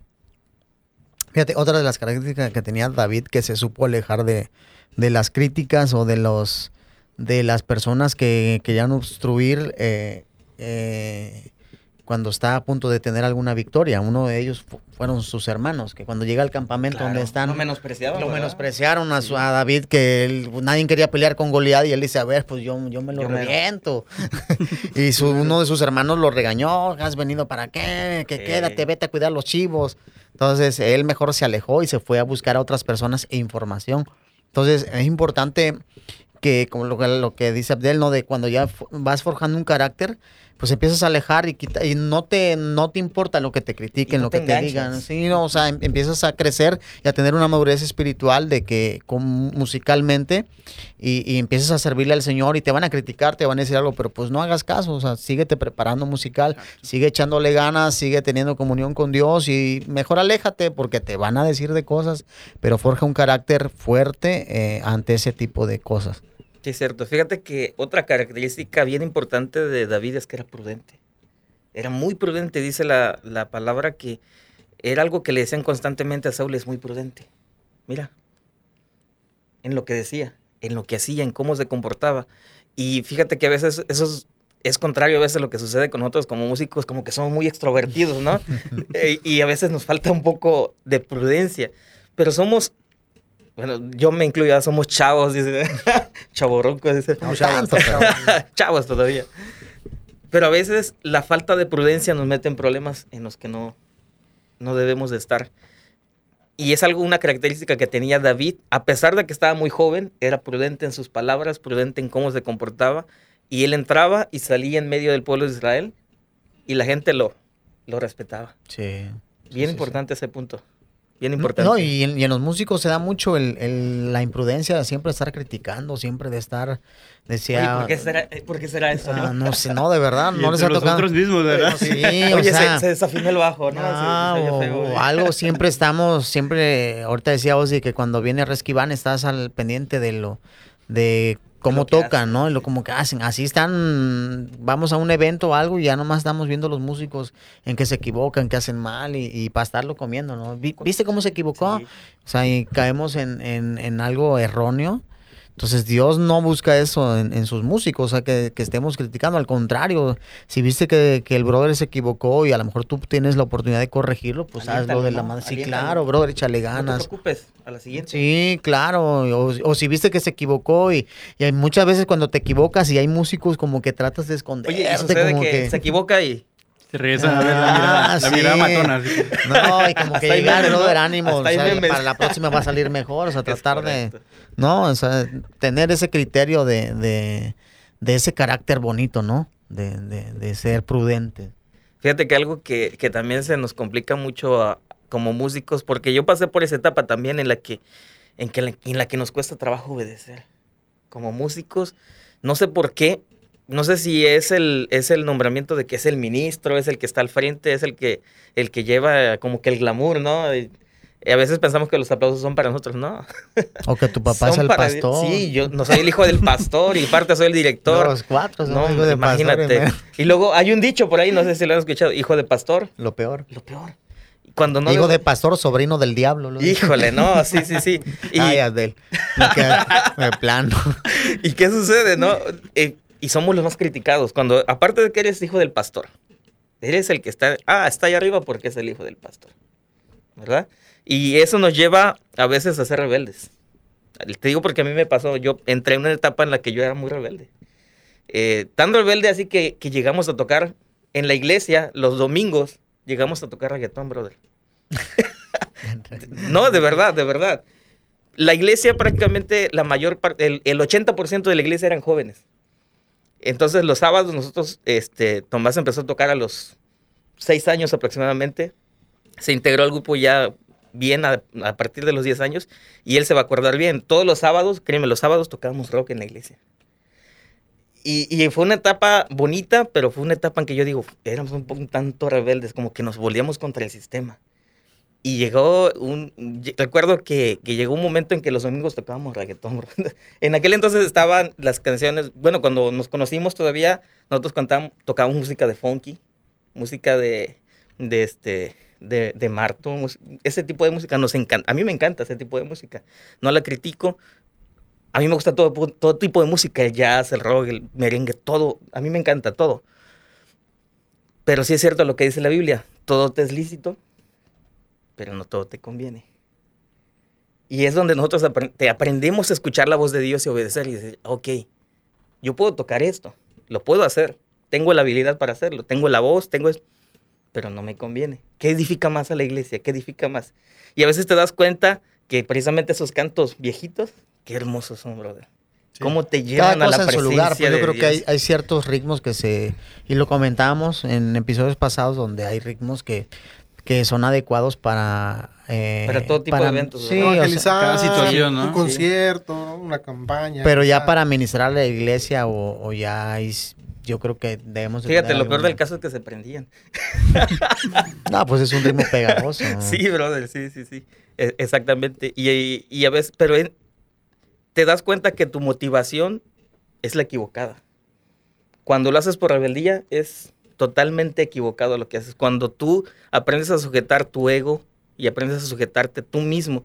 Fíjate, otra de las características que tenía David que se supo alejar de, de las críticas o de los de las personas que querían obstruir eh, eh, cuando está a punto de tener alguna victoria. Uno de ellos fu- fueron sus hermanos, que cuando llega al campamento donde Claro, están, Lo menospreciaban. lo ¿verdad? menospreciaron a, su- a David, que él- nadie quería pelear con Goliat y él dice, a ver, pues yo, yo me lo Yo me- reviento. y su- uno de sus hermanos lo regañó, ¿has venido para qué? Que Sí. quédate, vete a cuidar los chivos. Entonces él mejor se alejó y se fue a buscar a otras personas e información. Entonces es importante que, como lo, que- lo que dice Abdel, ¿no? De cuando ya vas forjando un carácter, pues empiezas a alejar y, quita- y no, te, no te importa lo que te critiquen, no lo te que te digan. Sí, no, o sea, em- empiezas a crecer y a tener una madurez espiritual de que con, musicalmente y, y empiezas a servirle al Señor y te van a criticar, te van a decir algo, pero pues no hagas caso, o sea, síguete preparando musical, sigue echándole ganas, sigue teniendo comunión con Dios y mejor aléjate porque te van a decir de cosas, pero forja un carácter fuerte eh, ante ese tipo de cosas. Sí, es cierto. Fíjate que otra característica bien importante de David es que era prudente. Era muy prudente, dice la, la palabra que era algo que le decían constantemente a Saúl, es muy prudente. Mira, en lo que decía, en lo que hacía, en cómo se comportaba. Y fíjate que a veces esos, es contrario a veces lo que sucede con nosotros como músicos, como que somos muy extrovertidos, ¿no? Eh, y a veces nos falta un poco de prudencia, pero somos, bueno, yo me incluyo, somos chavos, dice, chavorrucos, dice, No tanto, pero- chavos todavía. Pero a veces la falta de prudencia nos mete en problemas en los que no, no debemos de estar. Y es algo, una característica que tenía David, a pesar de que estaba muy joven, era prudente en sus palabras, prudente en cómo se comportaba, y él entraba y salía en medio del pueblo de Israel, y la gente lo, lo respetaba. Sí. Bien sí, importante ese punto, bien importante. No, y en, y en los músicos se da mucho el, el- la imprudencia de siempre estar criticando, siempre de estar, Oye, decía... ¿por, qué será, eh, por qué será eso? Ah, no? no sé, no, de verdad, Y no les ha los tocado. otros mismos, ¿verdad? Sí, o Oye, se- sea, se, desafinó el bajo, ¿no? Se- Ah, se oye o, feo, o güey. algo, siempre estamos, siempre, ahorita decía Ozzy que cuando viene Resquivan estás al pendiente de lo, de cómo tocan, hacen. ¿no? Y lo como que hacen. Así están, vamos a un evento o algo y ya nomás estamos viendo los músicos en que se equivocan, que hacen mal y, y para estarlo comiendo, ¿no? Vi- ¿Viste cómo se equivocó? Sí. O sea, y caemos en, en, en algo erróneo. Entonces Dios no busca eso en, en sus músicos, o sea, que, que estemos criticando. Al contrario, si viste que, que el brother se equivocó y a lo mejor tú tienes la oportunidad de corregirlo, pues Aliéntalo, hazlo de la ¿no? manera. Sí, claro, brother, échale No te ganas. preocupes, a la siguiente. Sí, claro. O, o si viste que se equivocó y, y hay muchas veces cuando te equivocas y hay músicos como que tratas de esconderte. Oye, y sucede como que, se equivoca y Se regresan a ver la Ah, mirada, la sí. mirada matona. así No, y como que llegar, ¿no? brother, ánimo. O sea, para la próxima va a salir mejor. O sea, tratar de. No, o sea, tener ese criterio de, de, de ese carácter bonito, ¿no? De, de, de ser prudente. Fíjate que algo que, que también se nos complica mucho a- como músicos, porque yo pasé por esa etapa también en la que, en que la- en la que nos cuesta trabajo obedecer. Como músicos, no sé por qué, no sé si es el, es el nombramiento de que es el ministro, es el que está al frente, es el que, el que lleva como que el glamour, ¿no? Y, y a veces pensamos que los aplausos son para nosotros, no. O que tu papá es el para- pastor. Sí, yo no soy el hijo del pastor y parte soy el director. Los cuatro son No, hijos de imagínate. y luego hay un dicho por ahí, no sé si lo han escuchado, hijo de pastor. Lo peor. Lo peor. Cuando no Hijo de pastor, sobrino del diablo. lo. Híjole, no, sí, sí, sí. Y, Ay, Adel. Me queda plano. ¿y qué sucede, no? Eh, y somos los más criticados. Cuando, aparte de que eres hijo del pastor, eres el que está, ah, está ahí arriba porque es el hijo del pastor. ¿Verdad? Y eso nos lleva a veces a ser rebeldes. Te digo porque a mí me pasó, yo entré en una etapa en la que yo era muy rebelde. Eh, tan rebelde así que, que llegamos a tocar en la iglesia los domingos, llegamos a tocar reggaetón, brother. No, de verdad, de verdad. La iglesia prácticamente, la mayor parte, el, el 80% de la iglesia eran jóvenes. Entonces los sábados nosotros, este, Tomás empezó a tocar a los seis años aproximadamente. Se integró al grupo ya bien a, partir de los 10 años y él se va a acordar bien. Todos los sábados, créeme, los sábados tocábamos rock en la iglesia. Y, y fue una etapa bonita, pero fue una etapa en que yo digo, éramos un poco un tanto rebeldes, como que nos volvíamos contra el sistema. Y llegó un. Recuerdo que, que llegó un momento en que los domingos tocábamos reggaetón. En aquel entonces estaban las canciones. Bueno, cuando nos conocimos todavía, nosotros cantábamos, tocábamos música de funky, música de. este. de, de Marto. Ese tipo de música nos encanta. A mí me encanta ese tipo de música. No la critico. A mí me gusta todo, todo tipo de música, el jazz, el rock, el merengue, todo. A mí me encanta todo. Pero sí es cierto lo que dice la Biblia. Todo te es lícito, pero no todo te conviene. Y es donde nosotros te aprendemos a escuchar la voz de Dios y obedecer y decir, ok, yo puedo tocar esto, lo puedo hacer, tengo la habilidad para hacerlo, tengo la voz, tengo es- pero no me conviene. ¿Qué edifica más a la iglesia? ¿Qué edifica más? Y a veces te das cuenta que precisamente esos cantos viejitos, qué hermosos son, brother. ¿Cómo te Cada llevan a la cosa en su presencia lugar. Pues yo creo que hay, Dios? hay ciertos ritmos que se. Y lo comentamos en episodios pasados donde hay ritmos que, que son adecuados para. eh, Para todo tipo de eventos, Sí, ¿verdad? o sea, Evangelizar, cada situación, ¿no? un Sí. concierto, ¿no? una campaña. pero ya para administrar la iglesia o, o ya hay- yo creo que debemos de Fíjate, lo peor del caso es que se prendían. No, pues es un ritmo pegajoso. Sí, brother, sí, sí, sí. E- exactamente. Y, y- y a veces, pero en- te das cuenta que tu motivación es la equivocada. Cuando lo haces por rebeldía, es totalmente equivocado lo que haces. Cuando tú aprendes a sujetar tu ego y aprendes a sujetarte tú mismo,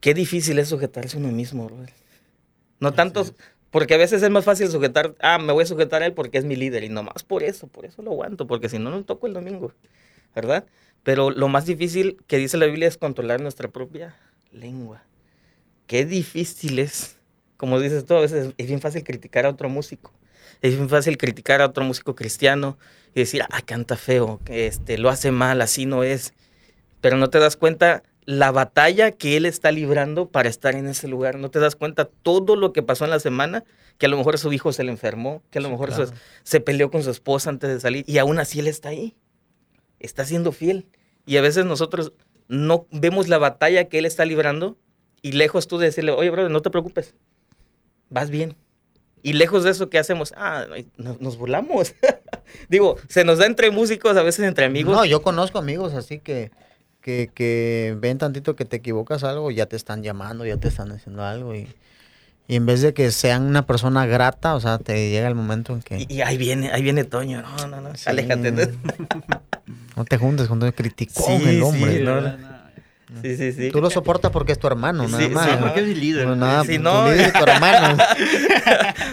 qué difícil es sujetarse uno mismo, brother. No tanto, Porque a veces es más fácil sujetar, ah, me voy a sujetar a él porque es mi líder y nomás por eso, por eso lo aguanto, porque si no, no toco el domingo, ¿verdad? Pero lo más difícil que dice la Biblia es controlar nuestra propia lengua. Qué difícil es, como dices tú, a veces es bien fácil criticar a otro músico, es bien fácil criticar a otro músico cristiano y decir, ah, canta feo, este, lo hace mal, así no es. Pero no te das cuenta la batalla que él está librando para estar en ese lugar. No te das cuenta todo lo que pasó en la semana, que a lo mejor su hijo se le enfermó, que a lo mejor claro. su- se peleó con su esposa antes de salir y aún así él está ahí. Está siendo fiel. Y a veces nosotros no vemos la batalla que él está librando y lejos tú de decirle, oye, brother, no te preocupes, vas bien. Y lejos de eso, ¿qué hacemos? Ah, ay, nos, nos burlamos. Digo, se nos da entre músicos, a veces entre amigos. No, yo conozco amigos así que, que, que ven tantito que te equivocas algo, ya te están llamando, ya te están haciendo algo y, y en vez de que sean una persona grata, o sea, te llega el momento en que Y, y ahí viene, ahí viene Toño. No, no, no. Sí. Aléjate. ¿no? no te juntes con el criticón Sí, el sí, hombre. no, ¿verdad? no. Sí, sí, sí. Tú lo soportas porque es tu hermano, Sí, nada sí, más. Sí, ¿no? porque es mi líder. No, nada, tu no. líder es tu hermano.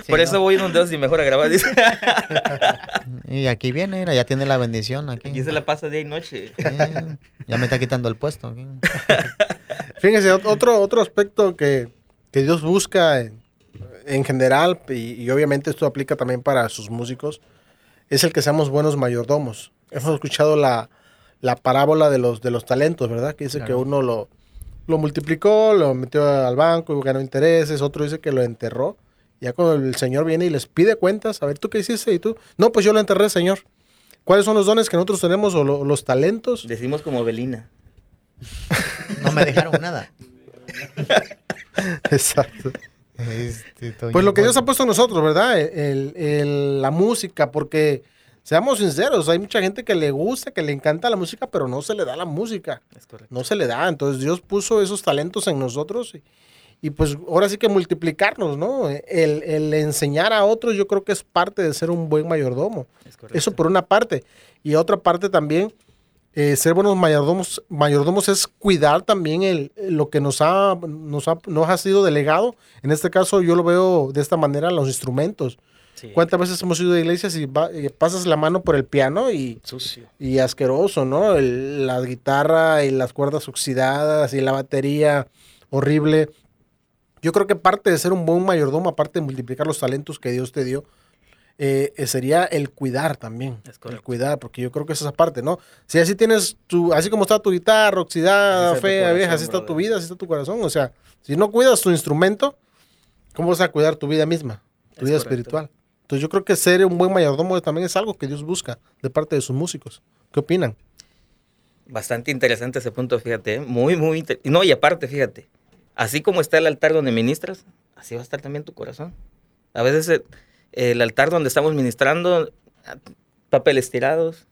Sí, Por ¿no? eso voy unos dedos y mejor a grabar. Dice. Y aquí viene, mira, ya tiene la bendición aquí. Aquí se la pasa día y noche. Eh, ya me está quitando el puesto. aquí. Fíjense, ot- otro, otro aspecto que, que Dios busca en, en general, y, y obviamente esto aplica también para sus músicos, es el que seamos buenos mayordomos. Hemos escuchado la, la parábola de los, de los talentos, ¿verdad? Que dice que uno lo, lo multiplicó, lo metió al banco y ganó intereses, otro dice que lo enterró. Ya cuando el Señor viene y les pide cuentas, a ver, ¿tú qué hiciste? Y tú, no, pues yo lo enterré, Señor. ¿Cuáles son los dones que nosotros tenemos o lo- los talentos? Decimos como Belina. No me dejaron nada. Exacto. Este, Pues lo que Dios ha puesto en nosotros, ¿verdad? El- el- la música, porque seamos sinceros, hay mucha gente que le gusta, que le encanta la música, pero no se le da la música, Es correcto. no se le da. Entonces Dios puso esos talentos en nosotros y, y pues ahora sí que multiplicarnos, ¿no? El, el enseñar a otros yo creo que es parte de ser un buen mayordomo. Es. Eso por una parte. Y otra parte también, eh, ser buenos mayordomos, mayordomos es cuidar también el, lo que nos ha, nos, ha, nos ha sido delegado. En este caso yo lo veo de esta manera, los instrumentos. Sí. ¿Cuántas veces hemos ido a iglesias y, va- y pasas la mano por el piano y, Sucio. y asqueroso, ¿no? El- la guitarra y las cuerdas oxidadas y la batería horrible. Yo creo que parte de ser un buen mayordomo, aparte de multiplicar los talentos que Dios te dio, eh, eh, sería el cuidar también. Es el cuidar, porque yo creo que es esa parte, ¿no? Si así tienes tu, así como está tu guitarra oxidada, fea, vieja, así está tu vida, así está tu corazón. O sea, si no cuidas tu instrumento, ¿cómo vas a cuidar tu vida misma, tu Es vida correcto. espiritual? Entonces yo creo que ser un buen mayordomo también es algo que Dios busca de parte de sus músicos. ¿Qué opinan? Bastante interesante ese punto, fíjate. ¿eh? Muy, muy inter- No, y aparte, fíjate. Así como está el altar donde ministras, así va a estar también tu corazón. A veces eh, el altar donde estamos ministrando, ah, papeles tirados.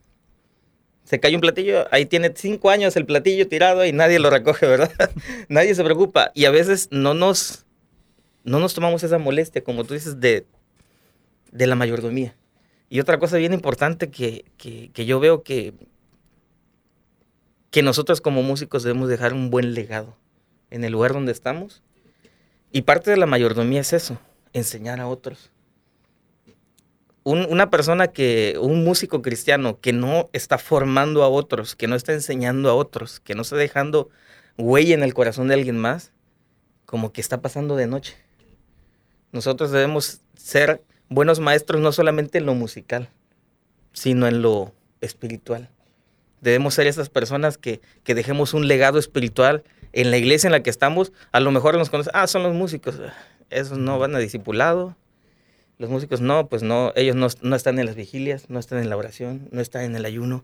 Se cae un platillo, ahí tiene cinco años el platillo tirado y nadie lo recoge, ¿verdad? nadie se preocupa. Y a veces no nos, no nos tomamos esa molestia, como tú dices, de, de la mayordomía. Y otra cosa bien importante que, que- que yo veo que, que nosotros como músicos debemos dejar un buen legado en el lugar donde estamos. Y parte de la mayordomía es eso, enseñar a otros. Un- una persona que, un músico cristiano que no está formando a otros, que no está enseñando a otros, que no está dejando huella en el corazón de alguien más, como que está pasando de noche. Nosotros debemos ser buenos maestros no solamente en lo musical, sino en lo espiritual. Debemos ser esas personas que, que dejemos un legado espiritual en la iglesia en la que estamos. A lo mejor nos conocen, ah, son los músicos. Esos no van a discipulado. Los músicos no, pues no, ellos no, no están en las vigilias, no están en la oración, no están en el ayuno.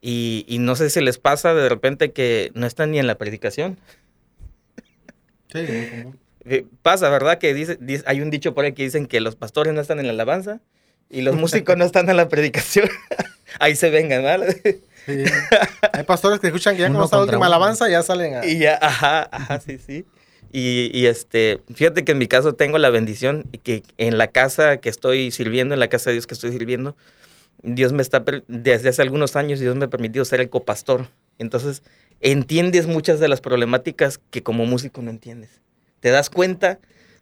Y, y no sé si les pasa de repente que no están ni en la predicación. Sí, Eh, Pasa, ¿verdad? Que dice, dice- hay un dicho por ahí que dicen que los pastores no están en la alabanza y los músicos no están en la predicación. ahí se vengan, ¿verdad? Hay pastores que escuchan que ya cuando está la última uno. alabanza ya salen a... Y ya, ajá, ajá, sí, sí. Y, y, este, fíjate que en mi caso tengo la bendición y que en la casa que estoy sirviendo, en la casa de Dios que estoy sirviendo, Dios me está, desde hace algunos años, Dios me ha permitido ser el copastor. Entonces, entiendes muchas de las problemáticas que como músico no entiendes. Te das cuenta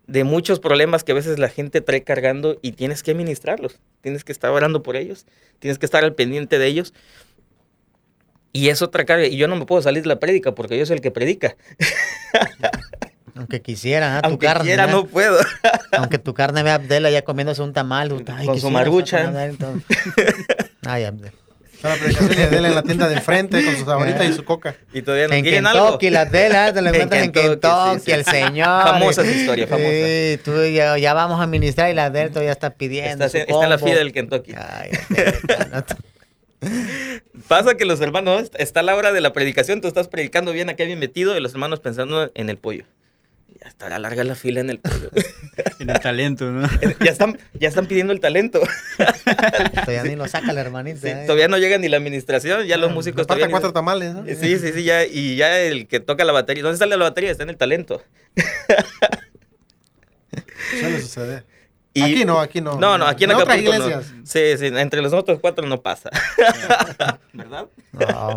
de muchos problemas que a veces la gente trae cargando y tienes que administrarlos. Tienes que estar orando por ellos, tienes que estar al pendiente de ellos. Y es otra carga. Y yo no me puedo salir de la prédica porque yo soy el que predica. Aunque quisiera, tu Aunque carne. quiera, ¿ah? no puedo. Aunque tu carne vea a Abdel allá comiéndose un tamal. ay, Con su quisiera entonces. Ay, Abdel. La predicación de él en la tienda de enfrente con su sabanita y su coca. Y todavía no En quieren algo. Kentucky, la tela, te lo En encuentras en Kentucky, Kentucky, sí, sí. el señor. Famosa esa historia, famosa. Sí, tú ya, ya vamos a ministrar y la Abdel todavía está pidiendo. Está, en la fila del Kentucky. Ay, te- Pasa que los hermanos, está la hora de la predicación, tú estás predicando bien acá bien metido y los hermanos pensando en el pollo. Ya estará larga la fila en el pollo. En el talento, ¿no? ya, están, ya están pidiendo el talento. todavía ni lo saca la hermanita. Sí, ¿eh? todavía no llega ni la administración, ya los músicos Faltan cuatro ni- tamales, ¿no? Sí, sí, sí, ya, y ya el que toca la batería. ¿Dónde está la batería? Está en el talento. Suele suceder. Y- Aquí no, aquí no. No, no, aquí en En otras Acapulco no. iglesias. Sí, sí, entre los otros cuatro no pasa. ¿Verdad? No,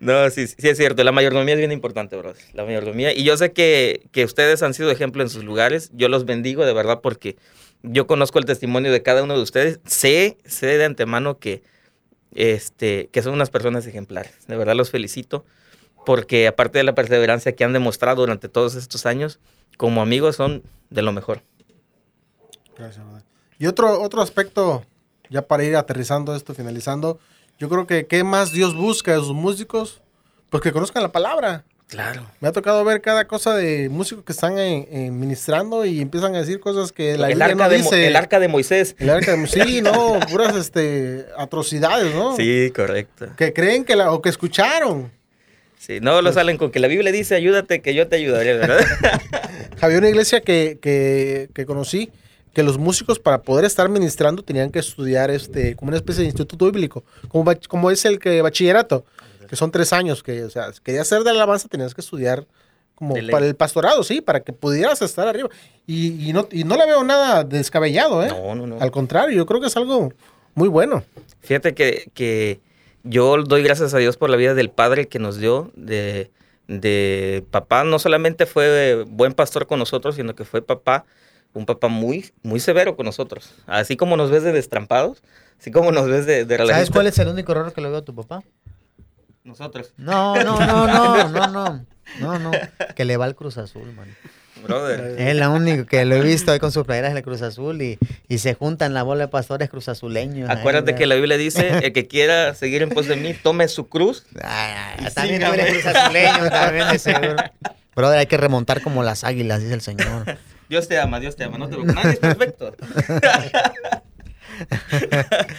no. Sí, sí es cierto. La mayordomía es bien importante, bro. La mayordomía. Y yo sé que, que ustedes han sido ejemplo en sus lugares. Yo los bendigo de verdad porque yo conozco el testimonio de cada uno de ustedes. Sé, sé de antemano que, este, que son unas personas ejemplares. De verdad los felicito porque aparte de la perseverancia que han demostrado durante todos estos años, como amigos son de lo mejor. Gracias. Y otro, otro aspecto, ya para ir aterrizando esto, finalizando, yo creo que ¿qué más Dios busca de sus músicos? Pues que conozcan la palabra. Claro. Me ha tocado ver cada cosa de músicos que están en- en ministrando y empiezan a decir cosas que la el, Biblia arca no de, dice. el arca de Moisés. El arca de- Sí, no, puras este, atrocidades, ¿no? Sí, correcto. Que creen que la, o que escucharon. Sí, no lo salen con que la Biblia dice ayúdate que yo te ayudaré, ¿verdad? Había una iglesia que, que, que conocí que los músicos para poder estar ministrando tenían que estudiar este como una especie de instituto bíblico, como, como es el que bachillerato, que son tres años, que o sea, querías ser de alabanza tenías que estudiar como para el pastorado, sí, para que pudieras estar arriba. Y, y no, y no le veo nada descabellado, ¿eh? No, no, no. Al contrario, yo creo que es algo muy bueno. Fíjate que, que yo doy gracias a Dios por la vida del padre que nos dio, de, de papá. No solamente fue buen pastor con nosotros, sino que fue papá, un papá muy, muy severo con nosotros. Así como nos ves de destrampados, así como nos ves de, de ¿Sabes cuál es el único error que le veo a tu papá? Nosotros, No, no, no, no, no, no. No, no. Que le va al Cruz Azul, man. brother. Es la única que lo he visto ahí con sus playeras del Cruz Azul y, y se juntan la bola de pastores cruzazuleños. ahí, Acuérdate que la Biblia dice, el que quiera seguir en pos de mí, tome su cruz. También tú eres cruzazuleño, también de seguro. Brother, hay que remontar como las águilas, dice el Señor. Dios te ama, Dios te ama, no te preocupes. Nadie es perfecto.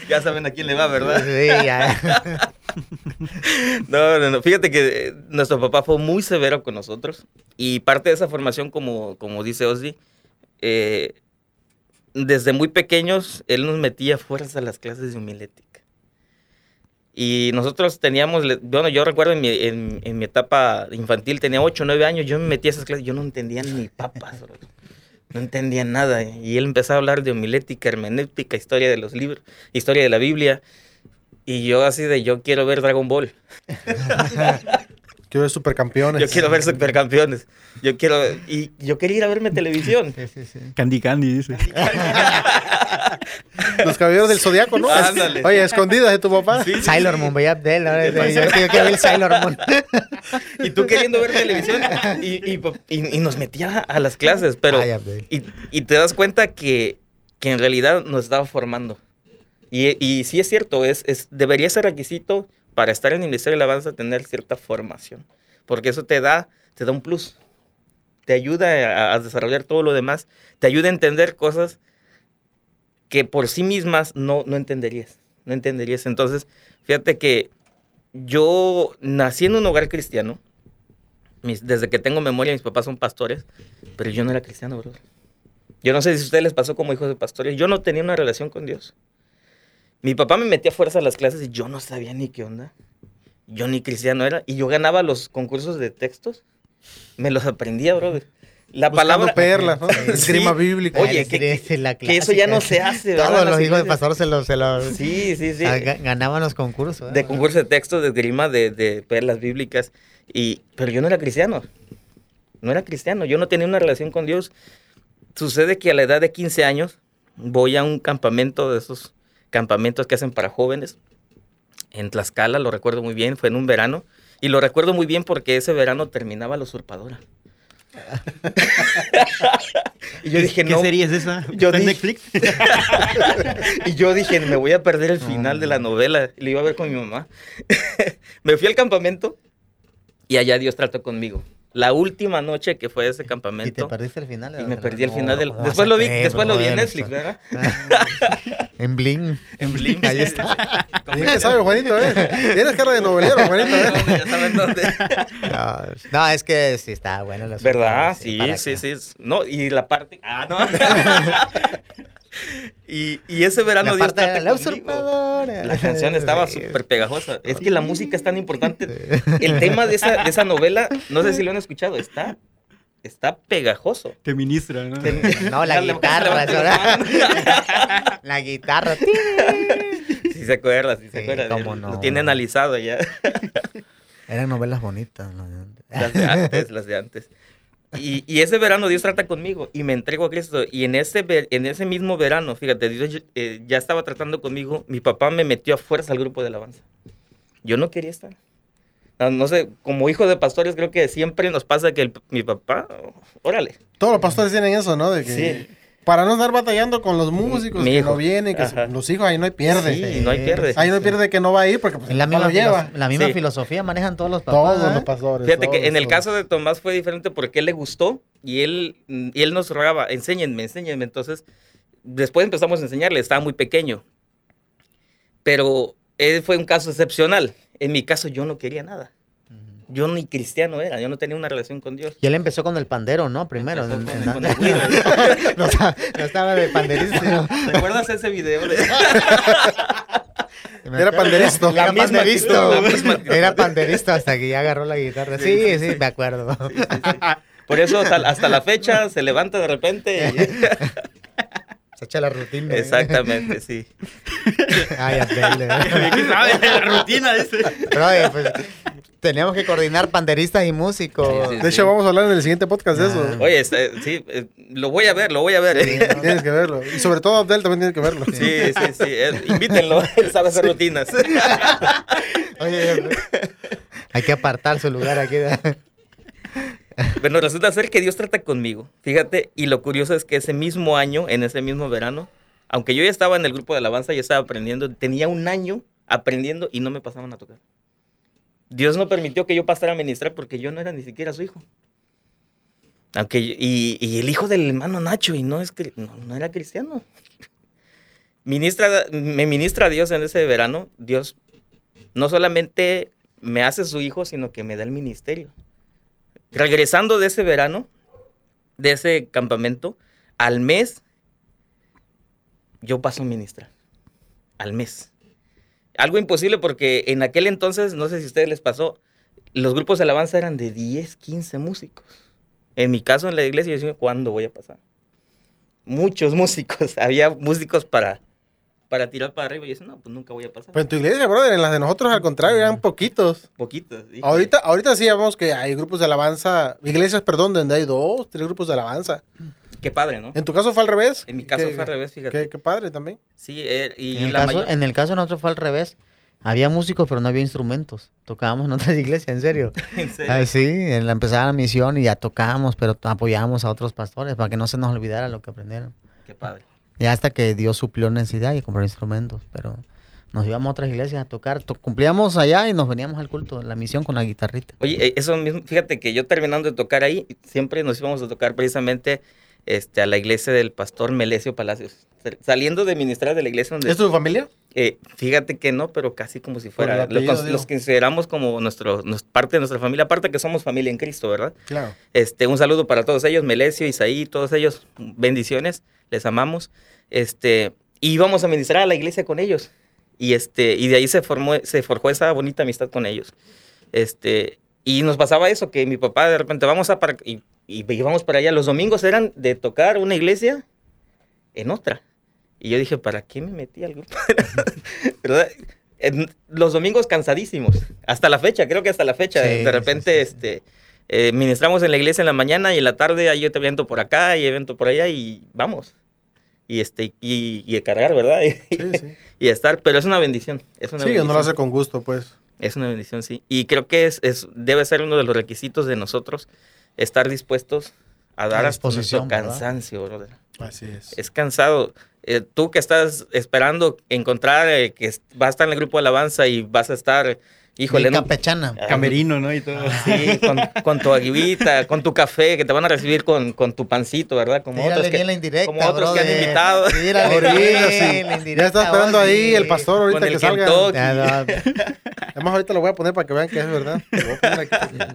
ya saben a quién le va, ¿verdad? Sí, ya. No, no, no. Fíjate que eh, nuestro papá fue muy severo con nosotros y parte de esa formación, como, como dice Ozzy, eh, desde muy pequeños él nos metía fuerzas a las clases de homilética. Y nosotros teníamos, bueno, yo recuerdo en mi, en, en mi etapa infantil, tenía 8 o 9 años, yo me metía a esas clases, yo no entendía ni papas. No entendía nada. Y él empezó a hablar de homilética, hermenéutica, historia de los libros, historia de la Biblia. Y yo así de, yo quiero ver Dragon Ball. Quiero ver supercampeones. Yo quiero ver supercampeones. Yo quiero. Y yo quería ir a verme televisión. Sí, sí, sí. Candy Candy, dice. Los caballeros del zodiaco, ¿no? Ándale. Oye, escondidas de tu papá. Sí, sí, Sailor Moon, voy a Abdel. ahora Yo, yo, quiero ver Sailor Moon. Y tú queriendo ver televisión. Y, y, y- y nos metía a las clases. Pero. Ay, y te das cuenta que, que en realidad nos estaba formando. Y, y sí es cierto, es, es, debería ser requisito para estar en el Ministerio de Alabanza tener cierta formación. Porque eso te da, te da un plus. Te ayuda a, a desarrollar todo lo demás. Te ayuda a entender cosas que por sí mismas no, no entenderías. No entenderías. Entonces, fíjate que yo nací en un hogar cristiano. Mis- desde que tengo memoria, mis papás son pastores, pero yo no era cristiano, bro. Yo no sé si a ustedes les pasó como hijos de pastores. Yo no tenía una relación con Dios. Mi papá me metía a fuerza a las clases y yo no sabía ni qué onda. Yo ni cristiano era. Y yo ganaba los concursos de textos. Me los aprendía, brother. La palabra. perlas, ¿no? Sí. Esgrima bíblica. Oye, que- sí, la que eso ya no se hace, ¿verdad? Todos los hijos de pastor se los, se los Sí, sí, sí. ah, ga- ganaban los concursos. De concurso de textos, de esgrima, de, de perlas bíblicas. Y, pero yo no era cristiano. no era cristiano, yo no tenía una relación con Dios. Sucede que a la edad de 15 años voy a un campamento de esos campamentos que hacen para jóvenes en Tlaxcala, lo recuerdo muy bien, fue en un verano. Y lo recuerdo muy bien porque ese verano terminaba La Usurpadora. y yo dije, ¿Qué no. serie es esa? Yo ¿Está en dije- Netflix? y yo dije, me voy a perder el final de la novela. Y lo iba a ver con mi mamá. me fui al campamento y allá Dios trató conmigo. La última noche que fue ese Y te campamento. perdiste el final. Y me perdí el No, final del. ¿cómo Después lo vi, creer, después lo vi en brother? Netflix, ¿verdad? En Bling. En Blim. Ahí está. Que sabe, Juanito, ¿eh? Tienes cara de novelero, Juanito, ¿eh? ya saben dónde. No, es que sí está bueno. la ¿Verdad? Sí, ¿para sí, sí. No, y la parte. Ah, no. Y, y ese verano La Dios parte la conmigo. usurpadora. La canción estaba Sí. súper pegajosa. Es que la música es tan importante. El tema de esa, de esa novela, no sé si lo han escuchado, está, está pegajoso. Te ministra, ¿no? No, la guitarra. La guitarra. Si se acuerda, si se Sí, acuerda. cómo Él no. Lo tiene analizado ya. Eran novelas bonitas. ¿no? Las de antes, las de antes. Y, y ese verano Dios trata conmigo y me entrego a Cristo. Y en ese, en ese mismo verano, fíjate, Dios eh, ya estaba tratando conmigo. Mi papá me metió a fuerza al grupo de alabanza. Yo no quería estar. No, no sé, como hijo de pastores creo que siempre nos pasa que el- mi papá, órale. Todos los pastores tienen eso, ¿no? De que Sí. Para no estar batallando con los músicos Mi que hijo. no vienen, que Ajá. los hijos ahí no hay pierde. Sí, no hay pierde. Ahí no hay pierde que no va a ir porque pues, Es la misma, lo lleva. filoso- la misma Sí. filosofía manejan todos los papás. Todos ¿eh? los pastores. Fíjate que todos, en el todos. caso de Tomás fue diferente porque él le gustó y él, y él nos rogaba, enséñenme, enséñenme. Entonces, después empezamos a enseñarle, estaba muy pequeño. Pero él fue un caso excepcional. En mi caso yo no quería nada. Yo ni cristiano era, yo no tenía una relación con Dios. Y él empezó con el pandero, ¿no? Primero. Empezó en- con- en- con el güiro. no, estaba, no estaba de panderista. ¿Recuerdas ese video? de- Era panderisto. Era La misma panderisto. la misma. Era panderisto hasta que ya agarró la guitarra. Sí, Sí, sí, sí, me acuerdo. Sí, sí, sí. Por eso hasta, hasta la fecha se levanta de repente. y- Echa la rutina. ¿eh? Exactamente, sí. Ay, Abdel. ¿Qué sabe? La rutina ese. Pero, oye, pues, teníamos que coordinar panderistas y músicos. Sí, sí, De hecho, vamos a hablar en el siguiente podcast de eso. Ah. Oye, este, sí, eh, lo voy a ver, lo voy a ver. Sí, Sí, ¿no? Tienes que verlo. Y sobre todo Abdel también tiene que verlo. sí, sí. él- invítenlo, él sabe hacer rutinas. Oye, pues, hay que apartar su lugar aquí. Bueno, resulta ser que Dios trata conmigo. Fíjate, y lo curioso es que ese mismo año, en ese mismo verano, aunque yo ya estaba en el grupo de alabanza, yo estaba aprendiendo, tenía un año aprendiendo y no me pasaban a tocar. Dios no permitió que yo pasara a ministrar porque yo no era ni siquiera su hijo. Aunque, y, y el hijo del hermano Nacho, y no, es, no, no era cristiano. Ministra, me ministra Dios en ese verano. Dios no solamente me hace su hijo, sino que me da el ministerio. Regresando de ese verano, de ese campamento, al mes, yo paso a ministrar. Al mes. Algo imposible porque en aquel entonces, no sé si a ustedes les pasó, los grupos de alabanza eran de 10, 15 músicos. En mi caso, en la iglesia, yo decía, ¿cuándo voy a pasar? Muchos músicos. Había músicos para, para tirar para arriba. Y yo decía, no, pues nunca voy a pasar. Pero en tu iglesia, brother, en las de nosotros al contrario, eran poquitos. Poquitos. híjole. Ahorita, ahorita sí vemos que hay grupos de alabanza, iglesias, perdón, donde hay dos, tres grupos de alabanza. Qué padre, ¿no? En tu caso fue al revés. En mi caso fue al revés, fíjate. Qué, qué padre también. Sí, eh, y En el, la caso, mayor- en el caso de nosotros fue al revés. Había músicos, pero no había instrumentos. Tocábamos en otras iglesias, en serio. en serio. Ah, sí, en la empezada la misión y ya tocábamos, pero apoyábamos a otros pastores para que no se nos olvidara lo que aprendieron. Qué padre. Ya hasta que Dios suplió necesidad y compró instrumentos, pero nos íbamos a otras iglesias a tocar. To- cumplíamos allá y nos veníamos al culto, la misión con la guitarrita. Oye, eh, eso mismo, fíjate que yo terminando de tocar ahí, siempre nos íbamos a tocar precisamente este, a la iglesia del pastor Melesio Palacios. Sal- Saliendo de ministrar de la iglesia donde... ¿Es tu familia? eh, fíjate que no, pero casi como si fuera... apellido, Los, los consideramos como nuestro, nos- parte de nuestra familia, aparte que somos familia en Cristo, ¿verdad? Claro. Este, un saludo para todos ellos, Melesio, Isaí, todos ellos, bendiciones, les amamos. Este, y íbamos a ministrar a la iglesia con ellos. Y este, y de ahí se formó, se forjó esa bonita amistad con ellos. Este, y nos pasaba eso, que mi papá de repente vamos a para, y, y íbamos para allá. Los domingos eran de tocar una iglesia en otra. Y yo dije, ¿para qué me metí al grupo? ¿Verdad? Los domingos cansadísimos. Hasta la fecha, creo que hasta la fecha. Sí, de repente, sí, sí. este eh, ministramos en la iglesia en la mañana y en la tarde hay otro evento por acá y evento por allá y vamos. Y, este, y, y cargar, ¿verdad? Sí, sí. y estar, pero es una bendición. Es una Sí, bendición. no lo hace con gusto, pues. Es una bendición, sí. Y creo que es, es, debe ser uno de los requisitos de nosotros, estar dispuestos a dar A cansancio, brother. Así es. Es cansado. Eh, tú que estás esperando encontrar eh, que vas a estar en el grupo de alabanza y vas a estar, híjole, un- campechana. Ah, Camerino, ¿no? Y todo. Sí, con, con tu aguivita, con tu café, que te van a recibir con, con tu pancito, ¿verdad? Como Tírale otros que, la indirecta, como otros que han invitado. Tírale bien sí. Ya está esperando ahí el pastor ahorita Con el que salga. No, Además, ahorita lo voy a poner para que vean que es verdad.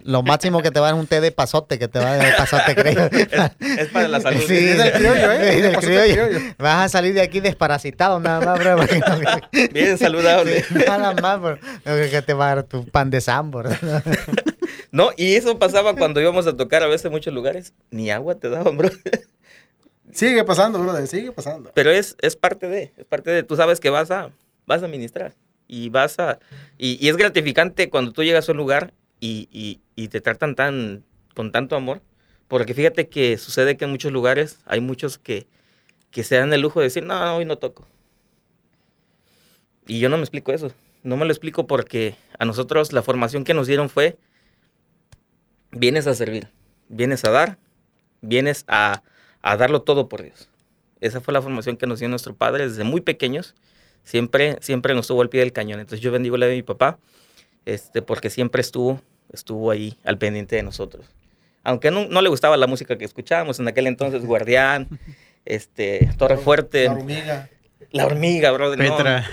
Lo máximo que te va a dar un té de pasote, que te va a dar pasote, creo. Es para la salud. Sí, Es del criollo, ¿eh? Sí, Es del criollo. Vas a salir de aquí desparasitado nada más, bro. porque no- Bien saludable. Nada más, bro. Lo que te va tu pan de sambo. ¿verdad? No, y eso pasaba cuando íbamos a tocar a veces en muchos lugares. Ni agua te daban, bro. Sigue pasando, brother, sigue pasando. Pero es, es parte de, es parte de, tú sabes que vas a, vas a ministrar y vas a, y, y es gratificante cuando tú llegas a un lugar y, y- y te tratan tan, con tanto amor, porque fíjate que sucede que en muchos lugares hay muchos que, que se dan el lujo de decir, no, hoy no toco. Y yo no me explico eso, no me lo explico porque a nosotros la formación que nos dieron fue, vienes a servir, vienes a dar, vienes a, a darlo todo por Dios. Esa fue la formación que nos dio nuestro padre desde muy pequeños. Siempre, siempre nos tuvo al pie del cañón. Entonces yo bendigo la de mi papá, este, porque siempre estuvo, estuvo ahí al pendiente de nosotros. Aunque no, no le gustaba la música que escuchábamos en aquel entonces, Guardián, este, Torre Fuerte, La hormiga. La Hormiga, brother. no. Petra.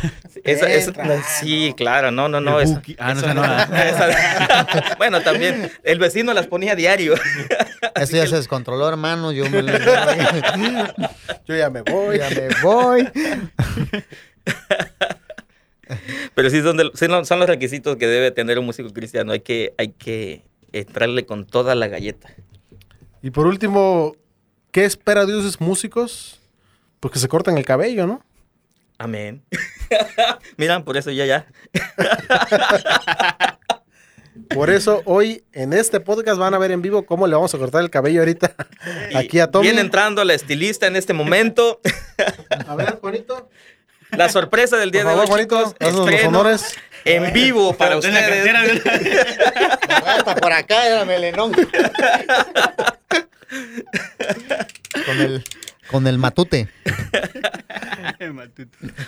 Esa- esa- Petra, sí, claro, no, no, no. Esa-. Ah, no, esa no. bueno, también el vecino las ponía a diario. Eso ya se descontroló, hermano. Yo me, Yo ya me voy. ya me voy. Pero sí son, de- sí no- son los requisitos que debe tener un músico cristiano. Hay que, hay que entrarle con toda la galleta. Y por último, ¿qué espera Dios de músicos? Porque se cortan el cabello, ¿no? Amén. Mira, por eso ya, ya. Por eso hoy en este podcast van a ver en vivo cómo le vamos a cortar el cabello ahorita aquí a Tommy. Viene entrando la estilista en este momento. A ver, Juanito. La sorpresa del día Por de favor, hoy, Juanito, chicos, los honores. en vivo para ustedes. Hasta por acá era melenón. con el, con el matute.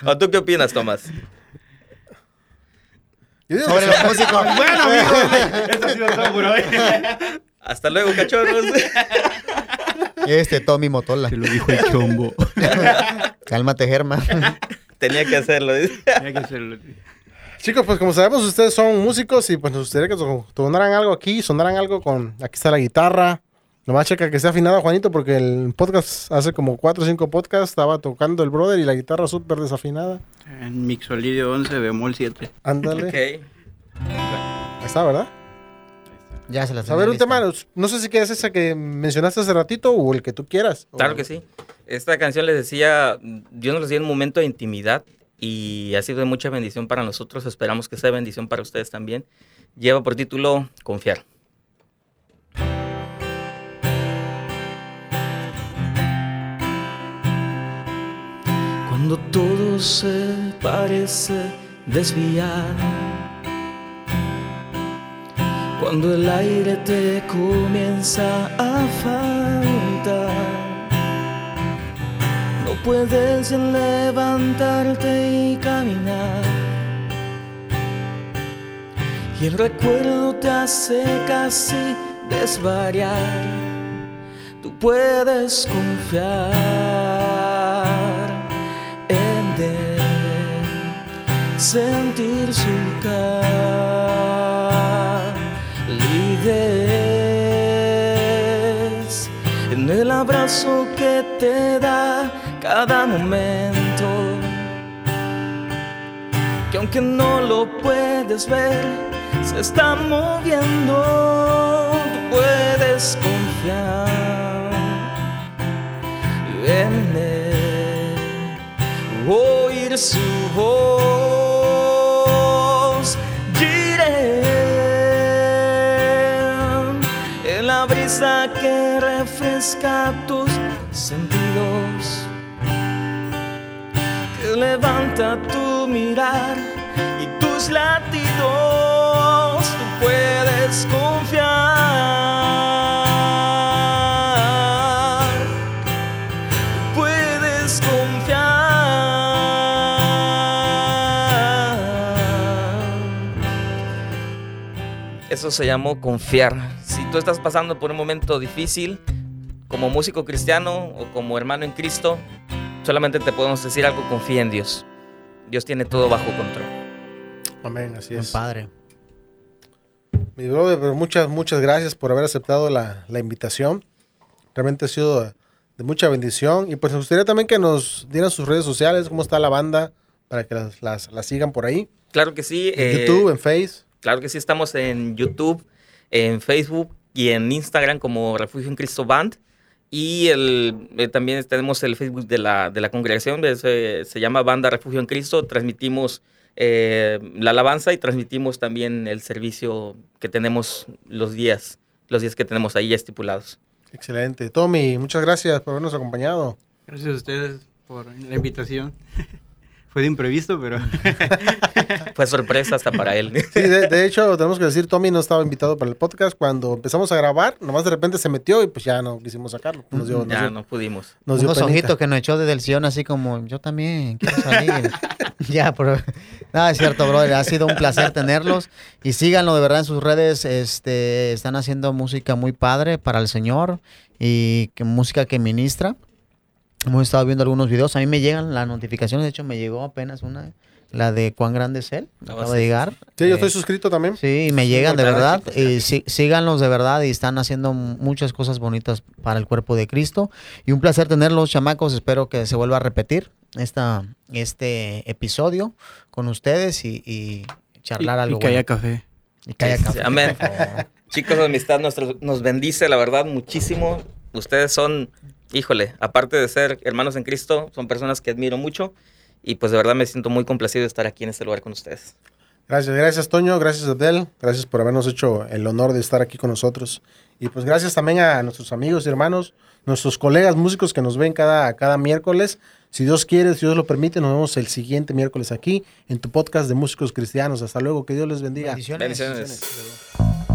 ¿O tú qué opinas, Tomás? Yo digo Sobre los músicos. Bueno, amigos, esto ha sido todo por hoy. Hasta luego, cachorros. Este Tommy Motola. Se lo dijo el chombo. Cálmate, Germa. Tenía que hacerlo. dice. Hay que hacerlo. Chicos, pues como sabemos, ustedes son músicos y pues nos gustaría que sonaran algo aquí, sonaran algo con... Aquí está la guitarra. Nomás checa que esté afinado Juanito porque el podcast, hace como 4 o 5 podcasts, estaba tocando el brother y la guitarra súper desafinada. En Mixolidio 11, bemol 7. Ándale. Ok. Ahí está, ¿verdad? Ya se la A ver, un tema, no sé si quieres esa que mencionaste hace ratito o el que tú quieras. Claro O- que sí. Esta canción les decía, Dios nos dio un momento de intimidad y ha sido de mucha bendición para nosotros. Esperamos que sea bendición para ustedes también. Lleva por título Confiar. Cuando todo se parece desviar, cuando el aire te comienza a faltar, no puedes levantarte y caminar. Y el recuerdo te hace casi desvariar. Tú puedes confiar sentir su calidez, en el abrazo que te da cada momento que aunque no lo puedes ver, se está moviendo. Tú puedes confiar en él, oír su voz. Tus sentidos, que levanta tu mirar y tus latidos, tú puedes confiar, puedes confiar. Eso se llamó confiar. Si tú estás pasando por un momento difícil, como músico cristiano o como hermano en Cristo, solamente te podemos decir algo, confía en Dios. Dios tiene todo bajo control. Amén, así Buen es. padre. Mi brother, pero muchas, muchas gracias por haber aceptado la, la invitación. Realmente ha sido de mucha bendición. Y pues me gustaría también que nos dieran sus redes sociales, cómo está la banda, para que las, las- las sigan por ahí. Claro que sí. En eh, YouTube, en Face. Claro que sí, estamos en YouTube, en Facebook y en Instagram como Refugio en Cristo Band. Y el, eh, también tenemos el Facebook de la, de la congregación, es, eh, se llama Banda Refugio en Cristo. Transmitimos eh, la alabanza y transmitimos también el servicio que tenemos los días, los días que tenemos ahí ya estipulados. Excelente. Tommy, muchas gracias por habernos acompañado. Gracias a ustedes por la invitación. Fue de imprevisto, pero Fue sorpresa hasta para él. Sí, de, de hecho, tenemos que decir, Tommy no estaba invitado para el podcast. Cuando empezamos a grabar, nomás de repente se metió y pues ya no quisimos sacarlo. Nos dio, nos ya dio- no pudimos. nos dio Unos penita. ojitos que nos echó desde el sillón así como, yo también quiero salir. ya, pero... No, es cierto, brother. Ha sido un placer tenerlos. Y síganlo de verdad en sus redes. Este, están haciendo música muy padre para el Señor y que, música que ministra. Hemos estado viendo algunos videos. A mí me llegan las notificaciones. De hecho, me llegó apenas una, la de cuán grande es él. Oh, acaba sí, de sí, llegar. Sí, yo estoy Eh, suscrito también. Sí, y me llegan de verdad. Y gracias. sí- síganlos de verdad y están haciendo muchas cosas bonitas para el cuerpo de Cristo. Y un placer tenerlos, chamacos. Espero que se vuelva a repetir esta, este episodio con ustedes y, y charlar y, algo y que haya bueno. café. Y que haya Sí, café, amén. Chicos, la amistad nuestro- nos bendice, la verdad, muchísimo. Ustedes son, híjole, aparte de ser hermanos en Cristo, son personas que admiro mucho. Y pues de verdad me siento muy complacido de estar aquí en este lugar con ustedes. Gracias, gracias Toño, gracias Abdel, gracias por habernos hecho el honor de estar aquí con nosotros. Y pues gracias también a nuestros amigos y hermanos, nuestros colegas músicos que nos ven cada, cada miércoles. Si Dios quiere, si Dios lo permite, nos vemos el siguiente miércoles aquí en tu podcast de músicos cristianos. Hasta luego, que Dios les bendiga. Bendiciones. Bendiciones.